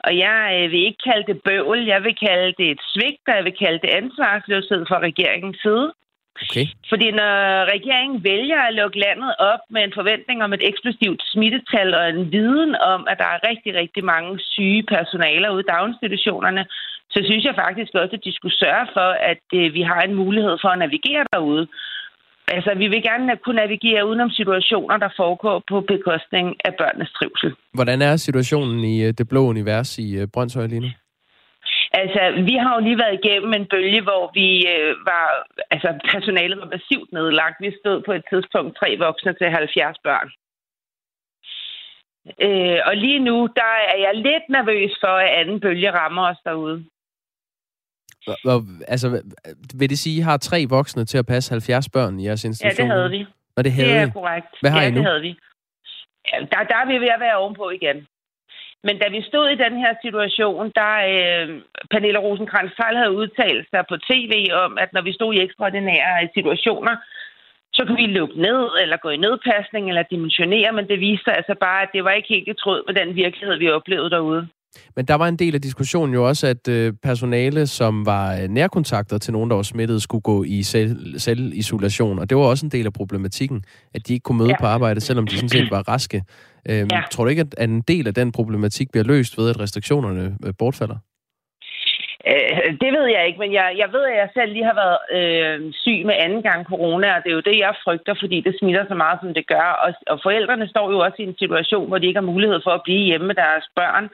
Og jeg øh, vil ikke kalde det bøvl, jeg vil kalde det et svigt, og jeg vil kalde det ansvarsløshed fra regeringens side. Okay. Fordi når regeringen vælger at lukke landet op med en forventning om et eksplosivt smittetal og en viden om, at der er rigtig, rigtig mange syge personaler ude i daginstitutionerne, så synes jeg faktisk også, at de skulle sørge for, at øh, vi har en mulighed for at navigere derude. Altså, vi vil gerne kunne navigere udenom situationer, der foregår på bekostning af børnenes trivsel. Hvordan er situationen i øh, det blå univers i øh, Brøndshøj lige nu? Altså, vi har jo lige været igennem en bølge, hvor vi øh, var, altså personalet var massivt nedlagt. Vi stod på et tidspunkt tre voksne til 70 børn. Øh, og lige nu, der er jeg lidt nervøs for, at anden bølge rammer os derude. Altså, vil det sige, at I har tre voksne til at passe 70 børn i jeres institution? Ja, det havde vi. Og det havde Det er I? korrekt. Hvad har ja, I nu? det havde vi. Ja, der, der er vi ved at være ovenpå igen. Men da vi stod i den her situation, der øh, Pernille rosenkrantz havde udtalt sig på tv om, at når vi stod i ekstraordinære situationer, så kunne vi lukke ned, eller gå i nedpasning, eller dimensionere, men det viste sig altså bare, at det var ikke helt i tråd med den virkelighed, vi oplevede derude. Men der var en del af diskussionen jo også, at øh, personale, som var øh, nærkontakter til nogen, der var smittet, skulle gå i selv, selvisolation. Og det var også en del af problematikken, at de ikke kunne møde Ja. på arbejde, selvom de sådan set var raske. Øhm, Ja. Tror du ikke, at en del af den problematik bliver løst ved, at restriktionerne øh, bortfalder? Øh, det ved jeg ikke, men jeg, jeg ved, at jeg selv lige har været øh, syg med anden gang corona, og det er jo det, jeg frygter, fordi det smitter så meget, som det gør. Og, og forældrene står jo også i en situation, hvor de ikke har mulighed for at blive hjemme med deres børn.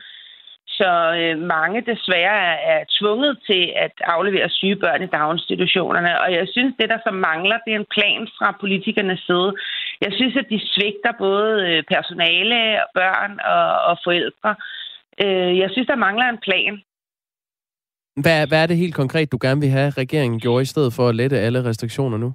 Så øh, mange desværre er, er tvunget til at aflevere syge børn i daginstitutionerne. Og jeg synes, det der så mangler, det er en plan fra politikernes side. Jeg synes, at de svigter både øh, personale, børn og, og forældre. Øh, jeg synes, der mangler en plan. Hvad, hvad er det helt konkret, du gerne vil have, regeringen gjorde i stedet for at lette alle restriktioner nu?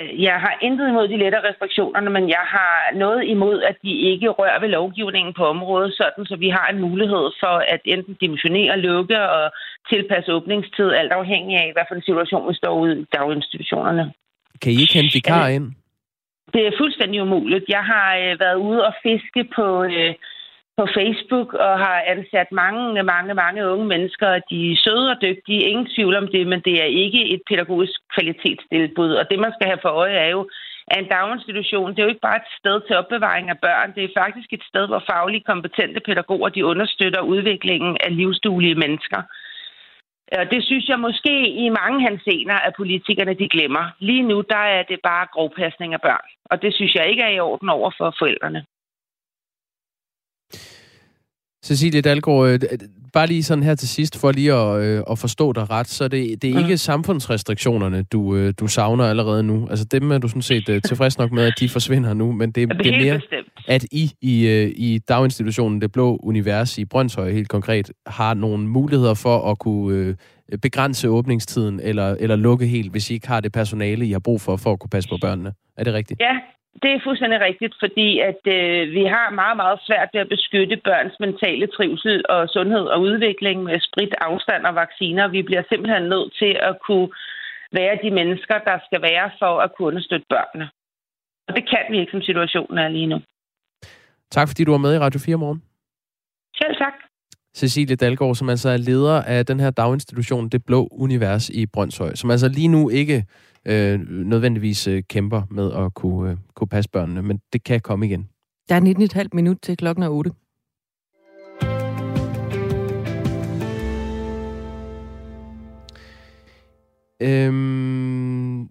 Øh, Jeg har intet imod de lette restriktionerne, men jeg har noget imod, at de ikke rører ved lovgivningen på området, sådan så vi har en mulighed for at enten dimensionere, lukke og tilpasse åbningstid, alt afhængig af, hvad for en situation vi står ude i daginstitutionerne. Kan I ikke hente vikar ind? Det er fuldstændig umuligt. Jeg har øh, været ude og fiske på, øh, på Facebook og har ansat mange, mange, mange unge mennesker. De er søde og dygtige, ingen tvivl om det, men det er ikke et pædagogisk kvalitetstilbud. Og det, man skal have for øje, er jo, at en daginstitution, det er jo ikke bare et sted til opbevaring af børn. Det er faktisk et sted, hvor faglige kompetente pædagoger, de understøtter udviklingen af livsduelige mennesker. Og det synes jeg måske i mange hensener, at politikerne de glemmer. Lige nu, der er det bare grovpasning af børn. Og det synes jeg ikke er i orden over for forældrene. Cecilie Dalgaard, øh, bare lige sådan her til sidst, for lige at, øh, at forstå dig ret, så det, det er ikke mm. samfundsrestriktionerne, du, øh, du savner allerede nu. Altså dem er du sådan set tilfreds nok med, at de forsvinder nu, men det, det, er mere, bestemt. at I i, i daginstitutionen Det Blå Univers i Brøndshøj helt konkret har nogle muligheder for at kunne begrænse åbningstiden eller, eller lukke helt, hvis I ikke har det personale, I har brug for, for at kunne passe på børnene. Er det rigtigt? Ja, det er fuldstændig rigtigt, fordi at øh, vi har meget, meget svært ved at beskytte børns mentale trivsel og sundhed og udvikling med sprit, afstand og vacciner. Vi bliver simpelthen nødt til at kunne være de mennesker, der skal være for at kunne understøtte børnene. Og det kan vi ikke, som situationen er lige nu. Tak fordi du var med i Radio 4 morgen. Selv tak. Cecilie Dalgaard, som altså er leder af den her daginstitution, Det Blå Univers i Brøndshøj, som altså lige nu ikke øh, nødvendigvis øh, kæmper med at kunne, øh, kunne passe børnene, men det kan komme igen. Der er 19,5 minut til klokken er 8. Øhm,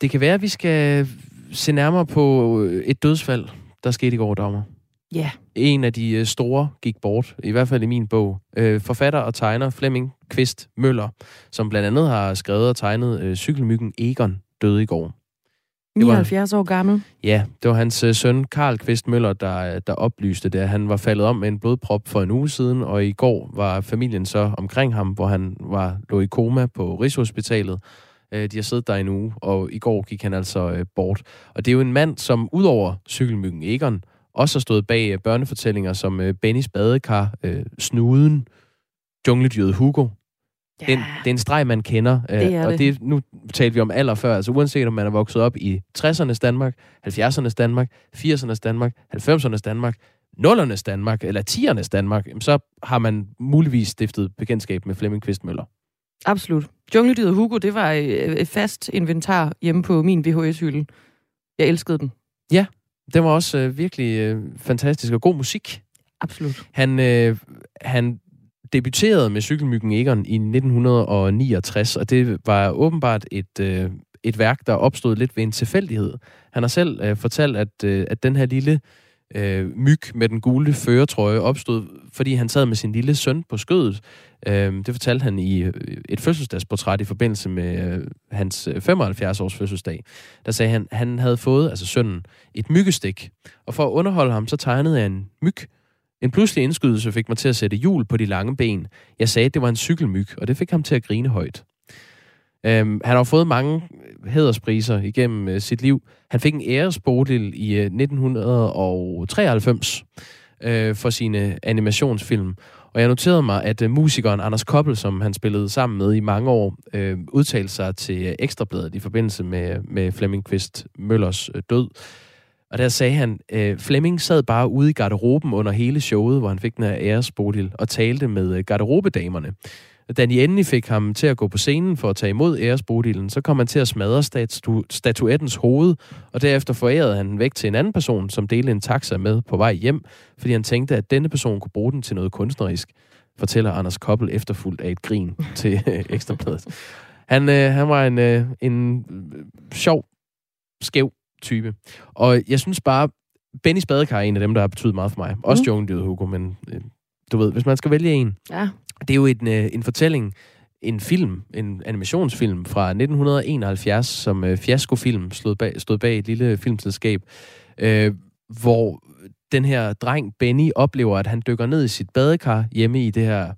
det kan være, at vi skal se nærmere på et dødsfald, der skete i går, Dagmar. Ja. En af de øh, store gik bort, i hvert fald i min bog. Øh, forfatter og tegner Flemming Kvist Møller, som blandt andet har skrevet og tegnet øh, cykelmyggen Egon, døde i går. 79 år gammel. Ja, det var hans søn Karl Kvist Møller, der, der oplyste det. Han var faldet om med en blodprop for en uge siden, og i går var familien så omkring ham, hvor han var lå i koma på Rigshospitalet. De har siddet der en uge, og i går gik han altså bort. Og det er jo en mand, som udover cykelmyggen Egon, også har stået bag øh, børnefortællinger som øh, Bennys badekar, øh, Snuden, Jungledyret Hugo. Ja. Det, er en, det er en streg, man kender. Øh, det og det. nu talte vi om alder før. Altså uanset om man er vokset op i 60'ernes Danmark, 70'ernes Danmark, 80'ernes Danmark, 90'ernes Danmark, 0'ernes Danmark eller 10'ernes Danmark, så har man muligvis stiftet bekendtskab med Flemming Kvistmøller. Absolut. Jungledyret Hugo, det var et fast inventar hjemme på min VHS-hylde. Jeg elskede den. Ja, den var også øh, virkelig øh, fantastisk og god musik. Absolut. Han, øh, han debuterede med cykelmyggen Egon i 1969, og det var åbenbart et, øh, et værk, der opstod lidt ved en tilfældighed. Han har selv øh, fortalt, at, øh, at den her lille øh, myg med den gule føretrøje opstod, fordi han sad med sin lille søn på skødet. Øh, det fortalte han i øh, et fødselsdagsportræt i forbindelse med øh, hans øh, 75-års fødselsdag. Der sagde han, han havde fået, altså sønnen, et myggestik. Og for at underholde ham, så tegnede jeg en myg. En pludselig indskydelse fik mig til at sætte hjul på de lange ben. Jeg sagde, at det var en cykelmyg, og det fik ham til at grine højt. Øhm, han har fået mange øh, hæderspriser igennem øh, sit liv. Han fik en æresbodil i øh, 1993 øh, for sine animationsfilm. Og jeg noterede mig, at øh, musikeren Anders Koppel, som han spillede sammen med i mange år, øh, udtalte sig til øh, Ekstrabladet i forbindelse med, med Flemming Kvist Møllers øh, død. Og der sagde han, øh, Flemming sad bare ude i garderoben under hele showet, hvor han fik den her æresbodil, og talte med øh, garderobedamerne. Da de endelig fik ham til at gå på scenen for at tage imod æresbodilen, så kom han til at smadre statu- statuettens hoved, og derefter forærede han den væk til en anden person, som delte en taxa med på vej hjem, fordi han tænkte, at denne person kunne bruge den til noget kunstnerisk, fortæller Anders Koppel efterfuldt af et grin til Ekstrabladet. Han, øh, han var en, øh, en sjov, skæv type. Og jeg synes bare, Benny Spadekar er en af dem, der har betydet meget for mig. Også mm. Jungle Hugo, men øh, du ved, hvis man skal vælge en, ja. Det er jo en, øh, en fortælling, en film, en animationsfilm fra 1971, som øh, Fiasko-film stod bag, stod bag et lille filmselskab, øh, hvor den her dreng, Benny, oplever, at han dykker ned i sit badekar hjemme i det her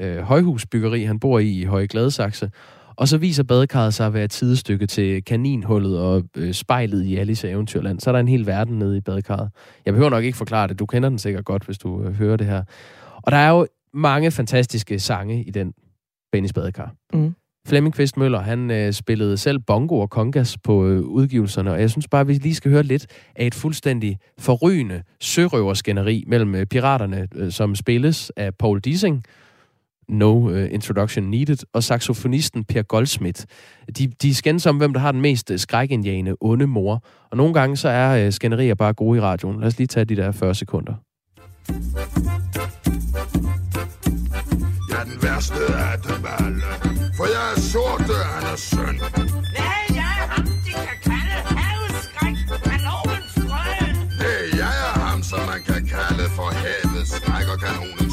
øh, højhusbyggeri, han bor i i Høje Gladsaxe, og så viser badekarret sig at være et tidestykke til kaninhullet og øh, spejlet i Alice Eventyrland. Så er der en hel verden nede i badekarret. Jeg behøver nok ikke forklare det. Du kender den sikkert godt, hvis du øh, hører det her. Og der er jo mange fantastiske sange i den Bennys Badekar. Mm. Flemming Kvist Møller, han øh, spillede selv bongo og kongas på øh, udgivelserne, og jeg synes bare, at vi lige skal høre lidt af et fuldstændig forrygende sørøverskænderi mellem øh, piraterne, øh, som spilles af Paul Dissing, No uh, Introduction Needed, og saxofonisten Per Goldsmith. De, de skændes om, hvem der har den mest øh, skrækindjagende onde mor, og nogle gange så er uh, skænderier bare gode i radioen. Lad os lige tage de der 40 sekunder. Værste af dem alle. For jeg er sorte, han er søn. Nej, jeg er ham, de kan kalde haveskræk. Kanonens drøn. Nej, jeg er ham, som man kan kalde for havets skræk og kanonens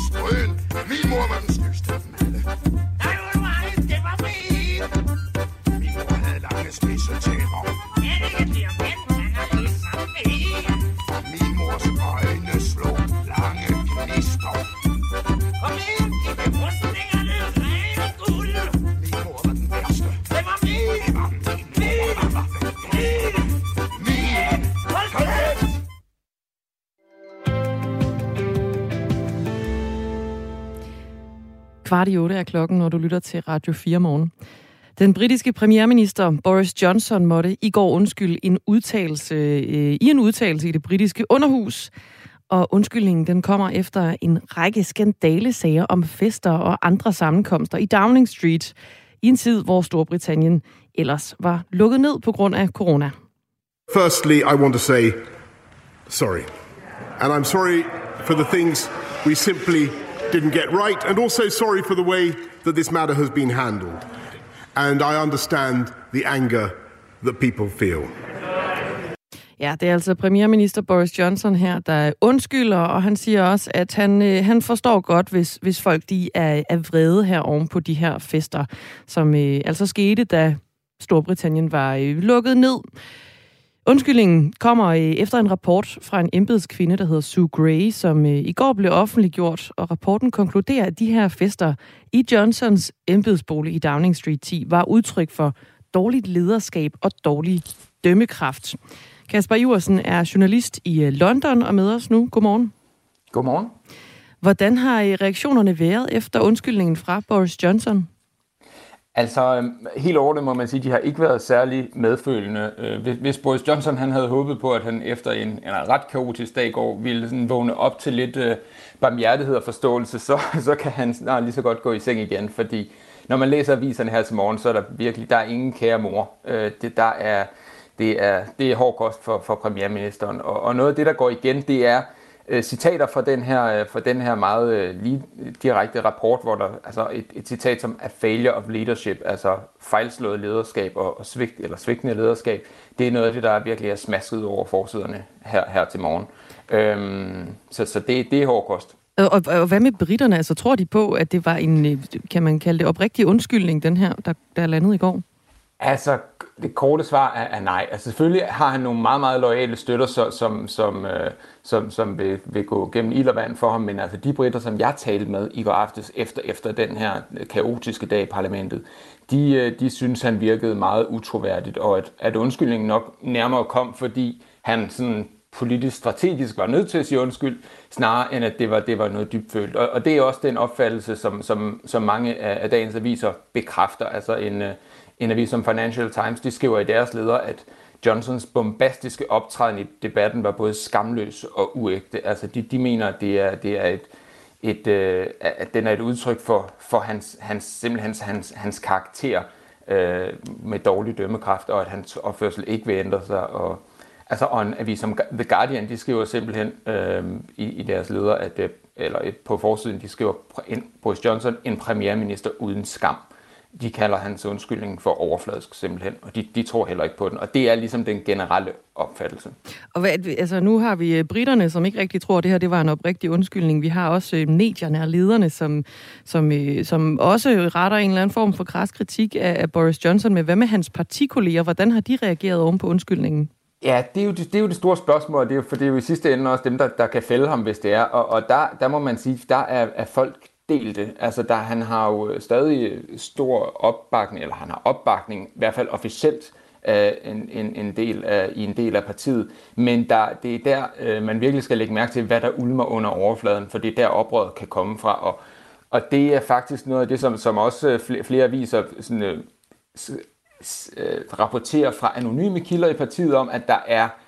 Kvart i otte er klokken, når du lytter til Radio 4 morgen. Den britiske premierminister Boris Johnson måtte i går undskylde en udtalelse, øh, i en udtalelse i det britiske underhus. Og undskyldningen den kommer efter en række skandalesager om fester og andre sammenkomster i Downing Street i en tid, hvor Storbritannien ellers var lukket ned på grund af corona. Firstly, I want to say sorry. And I'm sorry for the things we simply didn't get right, and also sorry for the way that this matter has been handled. And I understand the anger that people feel. Ja, det er altså premierminister Boris Johnson her, der undskylder, og han siger også, at han, øh, han forstår godt, hvis, hvis folk de er, er vrede her oven på de her fester, som øh, altså skete, da Storbritannien var øh, lukket ned. Undskyldningen kommer øh, efter en rapport fra en embedskvinde, der hedder Sue Gray, som øh, i går blev offentliggjort, og rapporten konkluderer, at de her fester i Johnsons embedsbolig i Downing Street 10 var udtryk for dårligt lederskab og dårlig dømmekraft. Kasper Iversen er journalist i øh, London og med os nu. Godmorgen. Godmorgen. Hvordan har reaktionerne været efter undskyldningen fra Boris Johnson? Altså, øhm, helt overordnet må man sige, at de har ikke været særlig medfølende. Øh, hvis Boris Johnson han havde håbet på, at han efter en, en ret kaotisk dag i går ville sådan vågne op til lidt øh, barmhjertighed og forståelse, så, så kan han nej, lige så godt gå i seng igen, fordi når man læser aviserne her til morgen, så er der virkelig, der er ingen kære mor. Øh, det, der er, det, er, det er hård kost for, for premierministeren, og, og noget af det, der går igen, det er, øh, citater fra den her, øh, fra den her meget øh, lige direkte rapport, hvor der altså et, et citat som a failure of leadership, altså fejlslået lederskab og, og svigt, eller svigtende lederskab, det er noget af det, der virkelig er smasket over forsiderne her, her til morgen. Øhm, så så det, det er hård kost. Og, og, og hvad med britterne? Altså, tror de på, at det var en, øh, kan man kalde det, oprigtig undskyldning, den her, der, der landede i går? Altså, det korte svar er, er nej. Altså selvfølgelig har han nogle meget, meget lojale støtter, så, som, som, øh, som, som vil, vil gå gennem ild og vand for ham, men altså de britter, som jeg talte med i går aftes efter, efter den her kaotiske dag i parlamentet, de, øh, de synes, han virkede meget utroværdigt, og at, at undskyldningen nok nærmere kom, fordi han sådan politisk strategisk var nødt til at sige undskyld, snarere end at det var, det var noget dybfølt. Og, og det er også den opfattelse, som, som, som mange af, af dagens aviser bekræfter. Altså en, øh, en avis som Financial Times, de skriver i deres leder, at Johnsons bombastiske optræden i debatten var både skamløs og uægte. Altså de, de mener, at det er, det er et, et, øh, at den er et udtryk for, for hans, hans, simpelthen hans, hans karakter øh, med dårlig dømmekraft, og at hans opførsel ikke vil ændre sig. Og, altså, og en avis som The Guardian, de skriver simpelthen øh, i, i deres leder, at, øh, eller på forsiden, de skriver Boris Johnson, en premierminister uden skam de kalder hans undskyldning for overfladisk simpelthen, og de, de tror heller ikke på den. Og det er ligesom den generelle opfattelse. Og hvad, altså, nu har vi øh, britterne, som ikke rigtig tror, at det her det var en oprigtig undskyldning. Vi har også øh, medierne og lederne, som, som, øh, som også retter en eller anden form for græs kritik af, af Boris Johnson. Men hvad med hans partikolleger? Hvordan har de reageret oven på undskyldningen? Ja, det er, jo det, det er jo det store spørgsmål, det er jo, for det er jo i sidste ende også dem, der, der kan fælde ham, hvis det er. Og, og der, der må man sige, der er, er folk delte. Altså, der, han har jo øh, stadig øh, stor opbakning, eller han har opbakning, i hvert fald officielt, af en, en, en del af, i en del af partiet. Men der, det er der, øh, man virkelig skal lægge mærke til, hvad der ulmer under overfladen, for det er der oprøret kan komme fra. Og, og det er faktisk noget af det, som, som også øh, flere, flere aviser sådan, øh, øh, rapporterer fra anonyme kilder i partiet om, at der er Øh,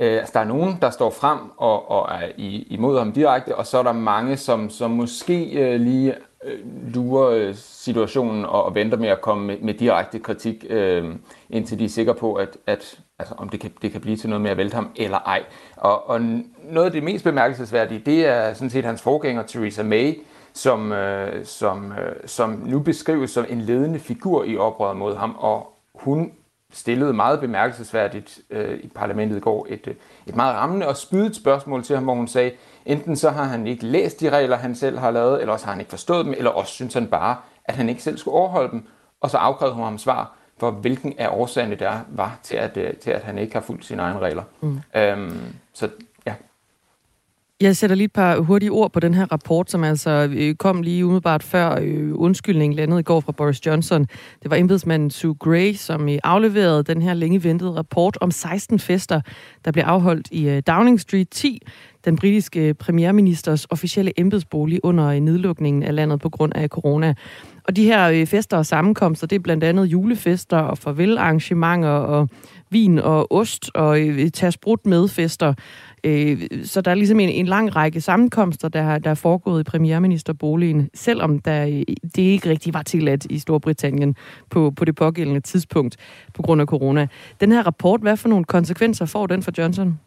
Øh, altså, der er nogen, der står frem og, og er imod ham direkte, og så er der mange, som, som måske øh, lige øh, lurer øh, situationen og, og venter med at komme med, med direkte kritik, øh, indtil de er sikre på, at, at altså, om det kan, det kan blive til noget med at vælte ham eller ej. Og, og noget af det mest bemærkelsesværdige, det er sådan set hans forgænger, Theresa May, som, øh, som, øh, som nu beskrives som en ledende figur i oprøret mod ham, og hun stillede meget bemærkelsesværdigt øh, i parlamentet i går et, øh, et meget rammende og spydet spørgsmål til ham, hvor hun sagde, enten så har han ikke læst de regler, han selv har lavet, eller også har han ikke forstået dem, eller også synes han bare, at han ikke selv skulle overholde dem. Og så afkrævede hun ham svar for, hvilken af årsagerne der var til, at, øh, til at han ikke har fulgt sine egne regler. Mm. Øhm, så jeg sætter lige et par hurtige ord på den her rapport, som altså øh, kom lige umiddelbart før øh, undskyldningen landede i går fra Boris Johnson. Det var embedsmanden Sue Gray, som øh, afleverede den her længe ventede rapport om 16 fester, der blev afholdt i Downing Street 10. den britiske premierministers officielle embedsbolig under nedlukningen af landet på grund af corona. Og de her fester og sammenkomster, det er blandt andet julefester og farvelarrangementer og vin og ost og øh, tasbrut med fester. Øh, så der er ligesom en, en lang række sammenkomster, der, har, der er foregået i premierministerboligen, selvom der, øh, det ikke rigtig var tilladt i Storbritannien på, på det pågældende tidspunkt på grund af corona. Den her rapport, hvad for nogle konsekvenser får den for Johnson?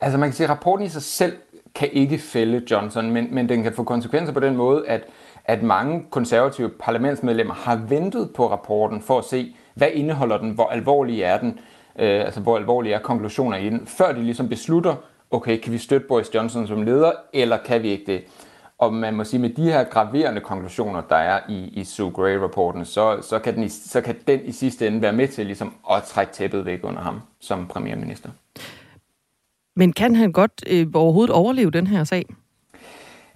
Altså man kan sige, at rapporten i sig selv kan ikke fælde Johnson, men, men den kan få konsekvenser på den måde, at, at mange konservative parlamentsmedlemmer har ventet på rapporten for at se, hvad indeholder den, hvor alvorlig er den, øh, altså hvor alvorlige er konklusioner i den, før de ligesom beslutter, okay, kan vi støtte Boris Johnson som leder, eller kan vi ikke det? Og man må sige, med de her graverende konklusioner, der er i, i Sue Gray-rapporten, så, så, kan den i, så kan den i sidste ende være med til ligesom, at trække tæppet væk under ham som premierminister. Men kan han godt øh, overhovedet overleve den her sag?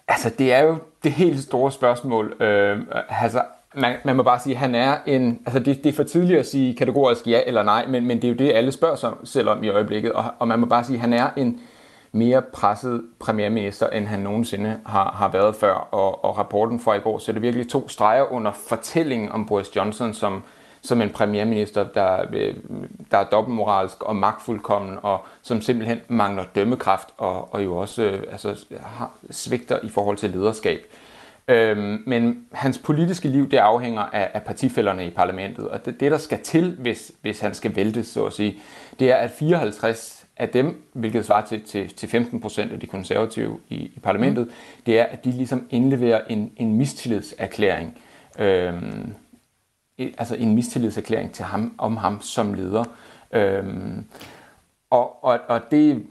Altså, det er jo det helt store spørgsmål. Øh, altså, man, man må bare sige, at han er en... Altså, det, det er for tidligt at sige kategorisk ja eller nej, men, men det er jo det, alle spørger sig selv om i øjeblikket. Og, og man må bare sige, at han er en mere presset premierminister, end han nogensinde har, har været før. Og, og rapporten fra i går sætter virkelig to streger under fortællingen om Boris Johnson som, som en premierminister, der, øh, der er dobbeltmoralsk og magtfuldkommen, og som simpelthen mangler dømmekraft, og, og jo også øh, altså, har, svigter i forhold til lederskab. Øhm, men hans politiske liv, det afhænger af, af partifælderne i parlamentet, og det, det der skal til, hvis, hvis han skal væltes, så at sige, det er, at 54 af dem, hvilket svarer til, til, til 15 procent af de konservative i, i parlamentet, mm. det er, at de ligesom indleverer en, en mistillidserklæring. Øhm, altså en mistillidserklæring til ham, om ham som leder. Øhm, og, og, og det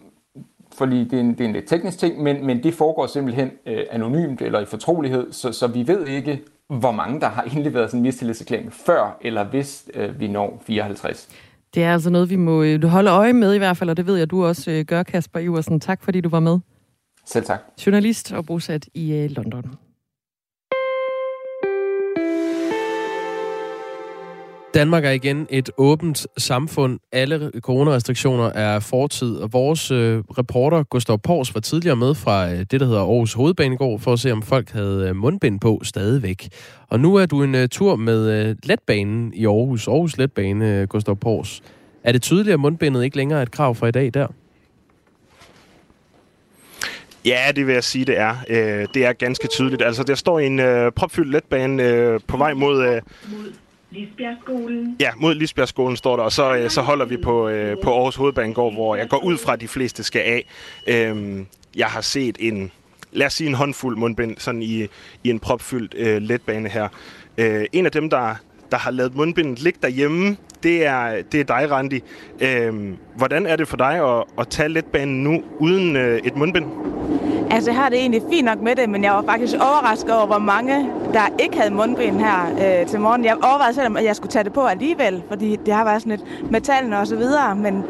fordi det er en, det er en lidt teknisk ting, men, men det foregår simpelthen øh, anonymt eller i fortrolighed, så, så vi ved ikke, hvor mange der har indleveret sådan en mistillidserklæring før eller hvis øh, vi når 54. Det er altså noget, vi må øh, holde øje med i hvert fald, og det ved jeg, du også øh, gør, Kasper Iversen. Tak fordi du var med. Selv tak. Journalist og bosat i øh, London. Danmark er igen et åbent samfund. Alle coronarestriktioner er fortid, og vores øh, reporter Gustav Pors var tidligere med fra øh, det, der hedder Aarhus Hovedbanegård, for at se, om folk havde øh, mundbind på stadigvæk. Og nu er du en øh, tur med øh, letbanen i Aarhus, Aarhus Letbane, øh, Gustav Pors. Er det tydeligt, at mundbindet ikke længere er et krav fra i dag der? Ja, det vil jeg sige, det er. Øh, det er ganske tydeligt. Altså, der står en øh, propfyldt letbane øh, på vej mod... Øh, Lisbjergskolen. Ja, mod Lisbjergskolen står der, og så, øh, så holder vi på, øh, på Aarhus Hovedbanegård, hvor jeg går ud fra, at de fleste skal af. Øhm, jeg har set en, lad os sige en håndfuld mundbind, sådan i, i en propfyldt øh, letbane her. Øh, en af dem, der, der har lavet mundbindet ligge derhjemme, det er, det er dig, Randi. Øhm, hvordan er det for dig at, at tage letbanen nu uden øh, et mundbind? Altså, jeg har det egentlig fint nok med det, men jeg var faktisk overrasket over, hvor mange, der ikke havde mundbind her øh, til morgen. Jeg overvejede selv, at jeg skulle tage det på alligevel, fordi det har været sådan lidt metallen og så videre, men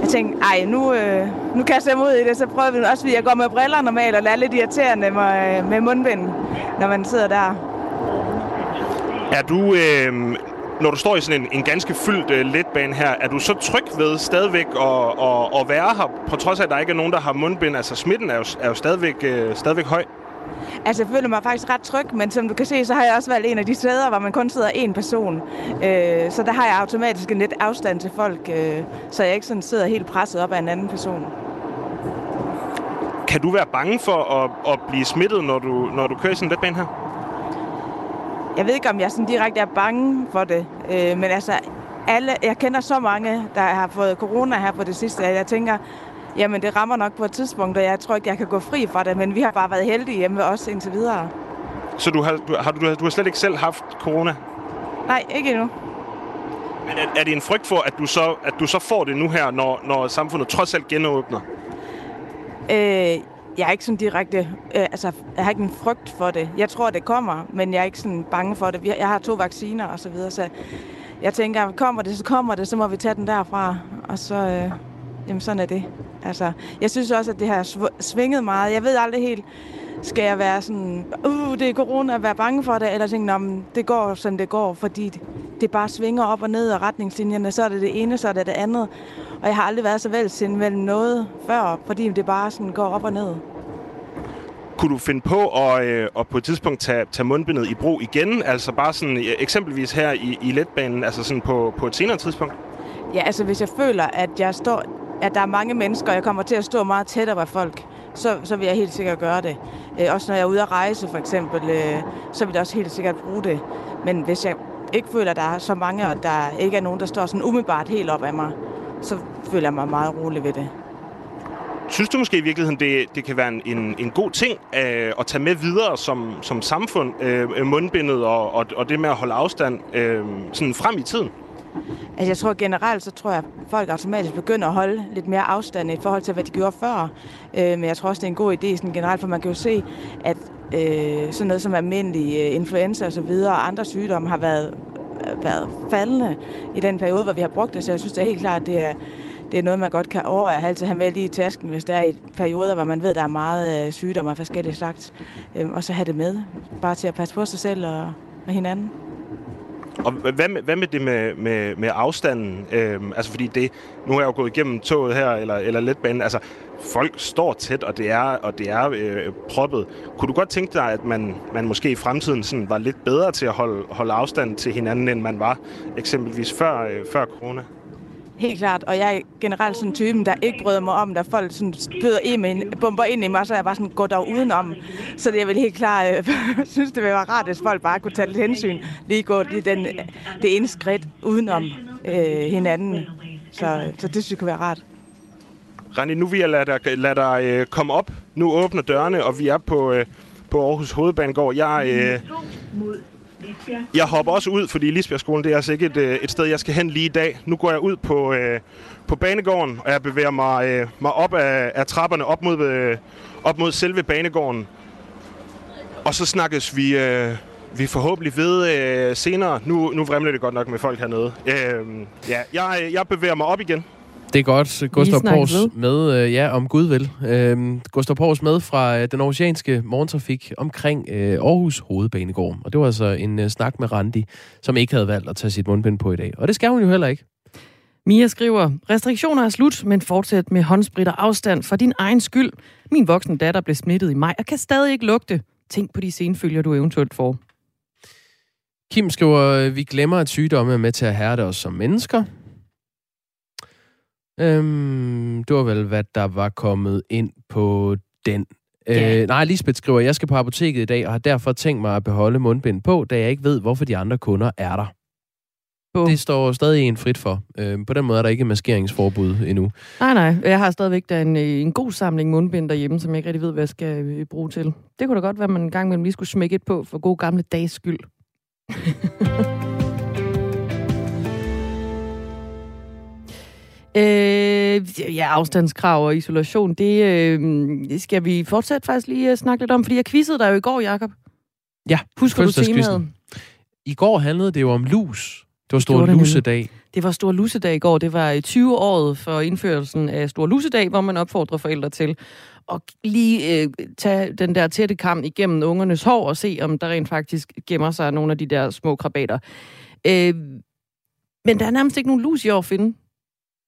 jeg tænkte, ej, nu, øh, nu kaster jeg mig ud i det, så prøver vi også, fordi jeg går med briller normalt, og det er lidt irriterende med, øh, med mundbind, når man sidder der. Er du, øh, når du står i sådan en, en ganske fyldt øh, letbane her, er du så tryg ved stadigvæk at, at, at være her, på trods af, at der ikke er nogen, der har mundbind? Altså smitten er jo, er jo stadigvæk, øh, stadigvæk høj. Altså, jeg føler mig faktisk ret tryg, men som du kan se, så har jeg også valgt en af de steder, hvor man kun sidder én person. Øh, så der har jeg automatisk en lidt afstand til folk, øh, så jeg ikke sådan sidder helt presset op af en anden person. Kan du være bange for at, at blive smittet, når du, når du kører i sådan en letbane her? Jeg ved ikke, om jeg sådan direkte er bange for det, øh, men altså, alle, jeg kender så mange, der har fået corona her på det sidste, at jeg tænker, jamen det rammer nok på et tidspunkt, og jeg tror ikke, jeg kan gå fri fra det, men vi har bare været heldige hjemme os indtil videre. Så du har, du, har, du, du har slet ikke selv haft corona? Nej, ikke endnu. Men er, er det en frygt for, at du så, at du så får det nu her, når, når samfundet trods alt genåbner? Øh, jeg er ikke sådan direkte, øh, altså, jeg har ikke en frygt for det. Jeg tror, det kommer, men jeg er ikke sådan bange for det. Jeg har to vacciner og så videre, så jeg tænker, kommer det, så kommer det, så må vi tage den derfra. Og så, øh, jamen sådan er det. Altså, jeg synes også, at det har svinget meget. Jeg ved aldrig helt, skal jeg være sådan, uh, det er corona, at være bange for det, eller tænke, det går, som det går, fordi det bare svinger op og ned, og retningslinjerne, så er det det ene, så er det det andet. Og jeg har aldrig været så velsind mellem noget før, fordi det bare sådan går op og ned. Kunne du finde på at, øh, at på et tidspunkt tage, tage mundbindet i brug igen? Altså bare sådan eksempelvis her i, i letbanen, altså sådan på, på et senere tidspunkt? Ja, altså hvis jeg føler, at jeg står, at der er mange mennesker, og jeg kommer til at stå meget tættere på folk, så, så vil jeg helt sikkert gøre det. Øh, også når jeg er ude at rejse, for eksempel, øh, så vil jeg også helt sikkert bruge det. Men hvis jeg ikke føler, at der er så mange, og der ikke er nogen, der står sådan umiddelbart helt op af mig, så føler jeg mig meget rolig ved det. Synes du måske i virkeligheden, det, det kan være en, en, en god ting øh, at tage med videre som, som samfund, øh, mundbindet og, og, og det med at holde afstand øh, sådan frem i tiden? Altså jeg tror generelt, så tror jeg, at folk automatisk begynder at holde lidt mere afstand i forhold til, hvad de gjorde før. Øh, men jeg tror også, det er en god idé sådan generelt, for man kan jo se, at øh, sådan noget som almindelig øh, influenza og så videre, og andre sygdomme har været, øh, været faldende i den periode, hvor vi har brugt det. Så jeg synes det er helt klart, at det er, det er noget, man godt kan overveje at altid have med lige i tasken, hvis der er i perioder, hvor man ved, der er meget øh, sygdomme af forskellige slags. Øh, og så have det med, bare til at passe på sig selv og, og hinanden. Og hvad med, hvad med det med, med, med afstanden? Øhm, altså fordi det, nu har jeg jo gået igennem toget her, eller, eller letbanen, altså folk står tæt, og det er, og det er øh, proppet. Kunne du godt tænke dig, at man, man måske i fremtiden sådan var lidt bedre til at holde, holde afstand til hinanden, end man var eksempelvis før, øh, før corona? Helt klart, og jeg er generelt sådan en typen, der ikke bryder mig om, der folk sådan spyder i med, bomber ind i mig, så jeg bare sådan går dog udenom. Så det er vel helt klart, øh, synes det ville være rart, hvis folk bare kunne tage lidt hensyn, lige gå lige den, det ene skridt udenom øh, hinanden. Så, så det synes jeg kunne være rart. Rani, nu vil jeg lade dig, lade dig øh, komme op. Nu åbner dørene, og vi er på, øh, på Aarhus Hovedbanegård. Jeg, øh, jeg hopper også ud, fordi Lisbjergskolen det er altså ikke et, øh, et sted, jeg skal hen lige i dag. Nu går jeg ud på, øh, på banegården, og jeg bevæger mig, øh, mig op af, af trapperne op mod, øh, op mod selve banegården. Og så snakkes vi, øh, vi forhåbentlig ved øh, senere. Nu, nu vrimler det godt nok med folk hernede. Øh, ja, jeg, jeg bevæger mig op igen. Det er godt. Gustav Pors med, øh, ja, om Gud vil. Øh, Gustav Pors med fra øh, den oceanske morgentrafik omkring øh, Aarhus Hovedbanegård. Og det var altså en øh, snak med Randi, som ikke havde valgt at tage sit mundbind på i dag. Og det skal hun jo heller ikke. Mia skriver, restriktioner er slut, men fortsæt med håndsprit og afstand for din egen skyld. Min voksne datter blev smittet i maj og kan stadig ikke lugte. Tænk på de senfølger, du eventuelt får. Kim skriver, vi glemmer, at sygdomme er med til at hærde os som mennesker. Øhm, det var vel, hvad der var kommet ind på den. Ja. Øh, nej, Lisbeth skriver, jeg skal på apoteket i dag, og har derfor tænkt mig at beholde mundbind på, da jeg ikke ved, hvorfor de andre kunder er der. På. Det står stadig en frit for. Øh, på den måde er der ikke maskeringsforbud endnu. Nej, nej. Jeg har stadigvæk da en, øh, en god samling mundbind derhjemme, som jeg ikke rigtig ved, hvad jeg skal øh, bruge til. Det kunne da godt være, man en gang imellem lige skulle smække et på for god gamle dags skyld. Øh, ja, afstandskrav og isolation, det øh, skal vi fortsat faktisk lige øh, snakke lidt om, fordi jeg quizzede dig jo i går, Jacob. Ja, Husker du temaet? I går handlede det jo om lus. Det var stor lusedag. Det var Stor Lusedag i går. Det var i 20-året for indførelsen af Stor Lusedag, hvor man opfordrer forældre til at lige øh, tage den der tætte kam igennem ungernes hår og se, om der rent faktisk gemmer sig nogle af de der små krabater. Øh, men der er nærmest ikke nogen lus i år at finde.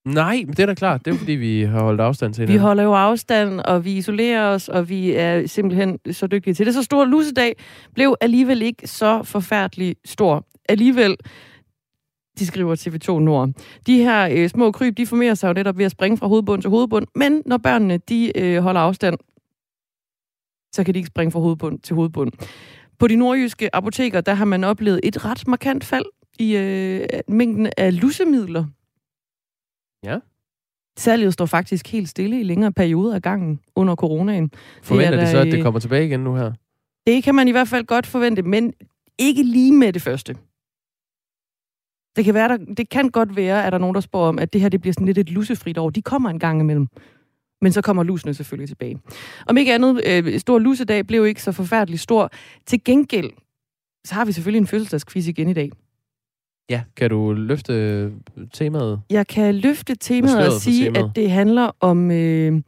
Nej, men det er da klart. Det er fordi, vi har holdt afstand til Vi hinanden. holder jo afstand, og vi isolerer os, og vi er simpelthen så dygtige til det. Så stor lusedag blev alligevel ikke så forfærdelig stor. Alligevel, de skriver TV2 Nord. De her øh, små kryb, de formerer sig jo netop ved at springe fra hovedbund til hovedbund, men når børnene de øh, holder afstand, så kan de ikke springe fra hovedbund til hovedbund. På de nordjyske apoteker, der har man oplevet et ret markant fald i øh, mængden af lusemidler. Ja. Salget står faktisk helt stille i længere perioder af gangen under coronaen. Forventer er de da, så, at det øh, kommer tilbage igen nu her? Det kan man i hvert fald godt forvente, men ikke lige med det første. Det kan, være, der, det kan godt være, at der er nogen, der spår om, at det her det bliver sådan lidt et lusefrit år. De kommer en gang imellem. Men så kommer lusene selvfølgelig tilbage. Om ikke andet, øh, stor lusedag blev ikke så forfærdelig stor. Til gengæld, så har vi selvfølgelig en fødselsdagsquiz igen i dag. Ja, kan du løfte temaet? Jeg kan løfte temaet og sige, temaet. at det handler om... Øh,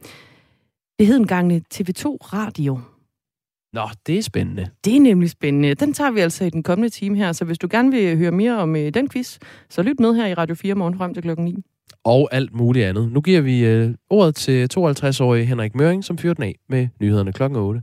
det hed engang TV2 Radio. Nå, det er spændende. Det er nemlig spændende. Den tager vi altså i den kommende time her, så hvis du gerne vil høre mere om øh, den quiz, så lyt med her i Radio 4 morgen frem til klokken 9. Og alt muligt andet. Nu giver vi øh, ordet til 52-årige Henrik Møring, som fyrer den af med nyhederne klokken 8.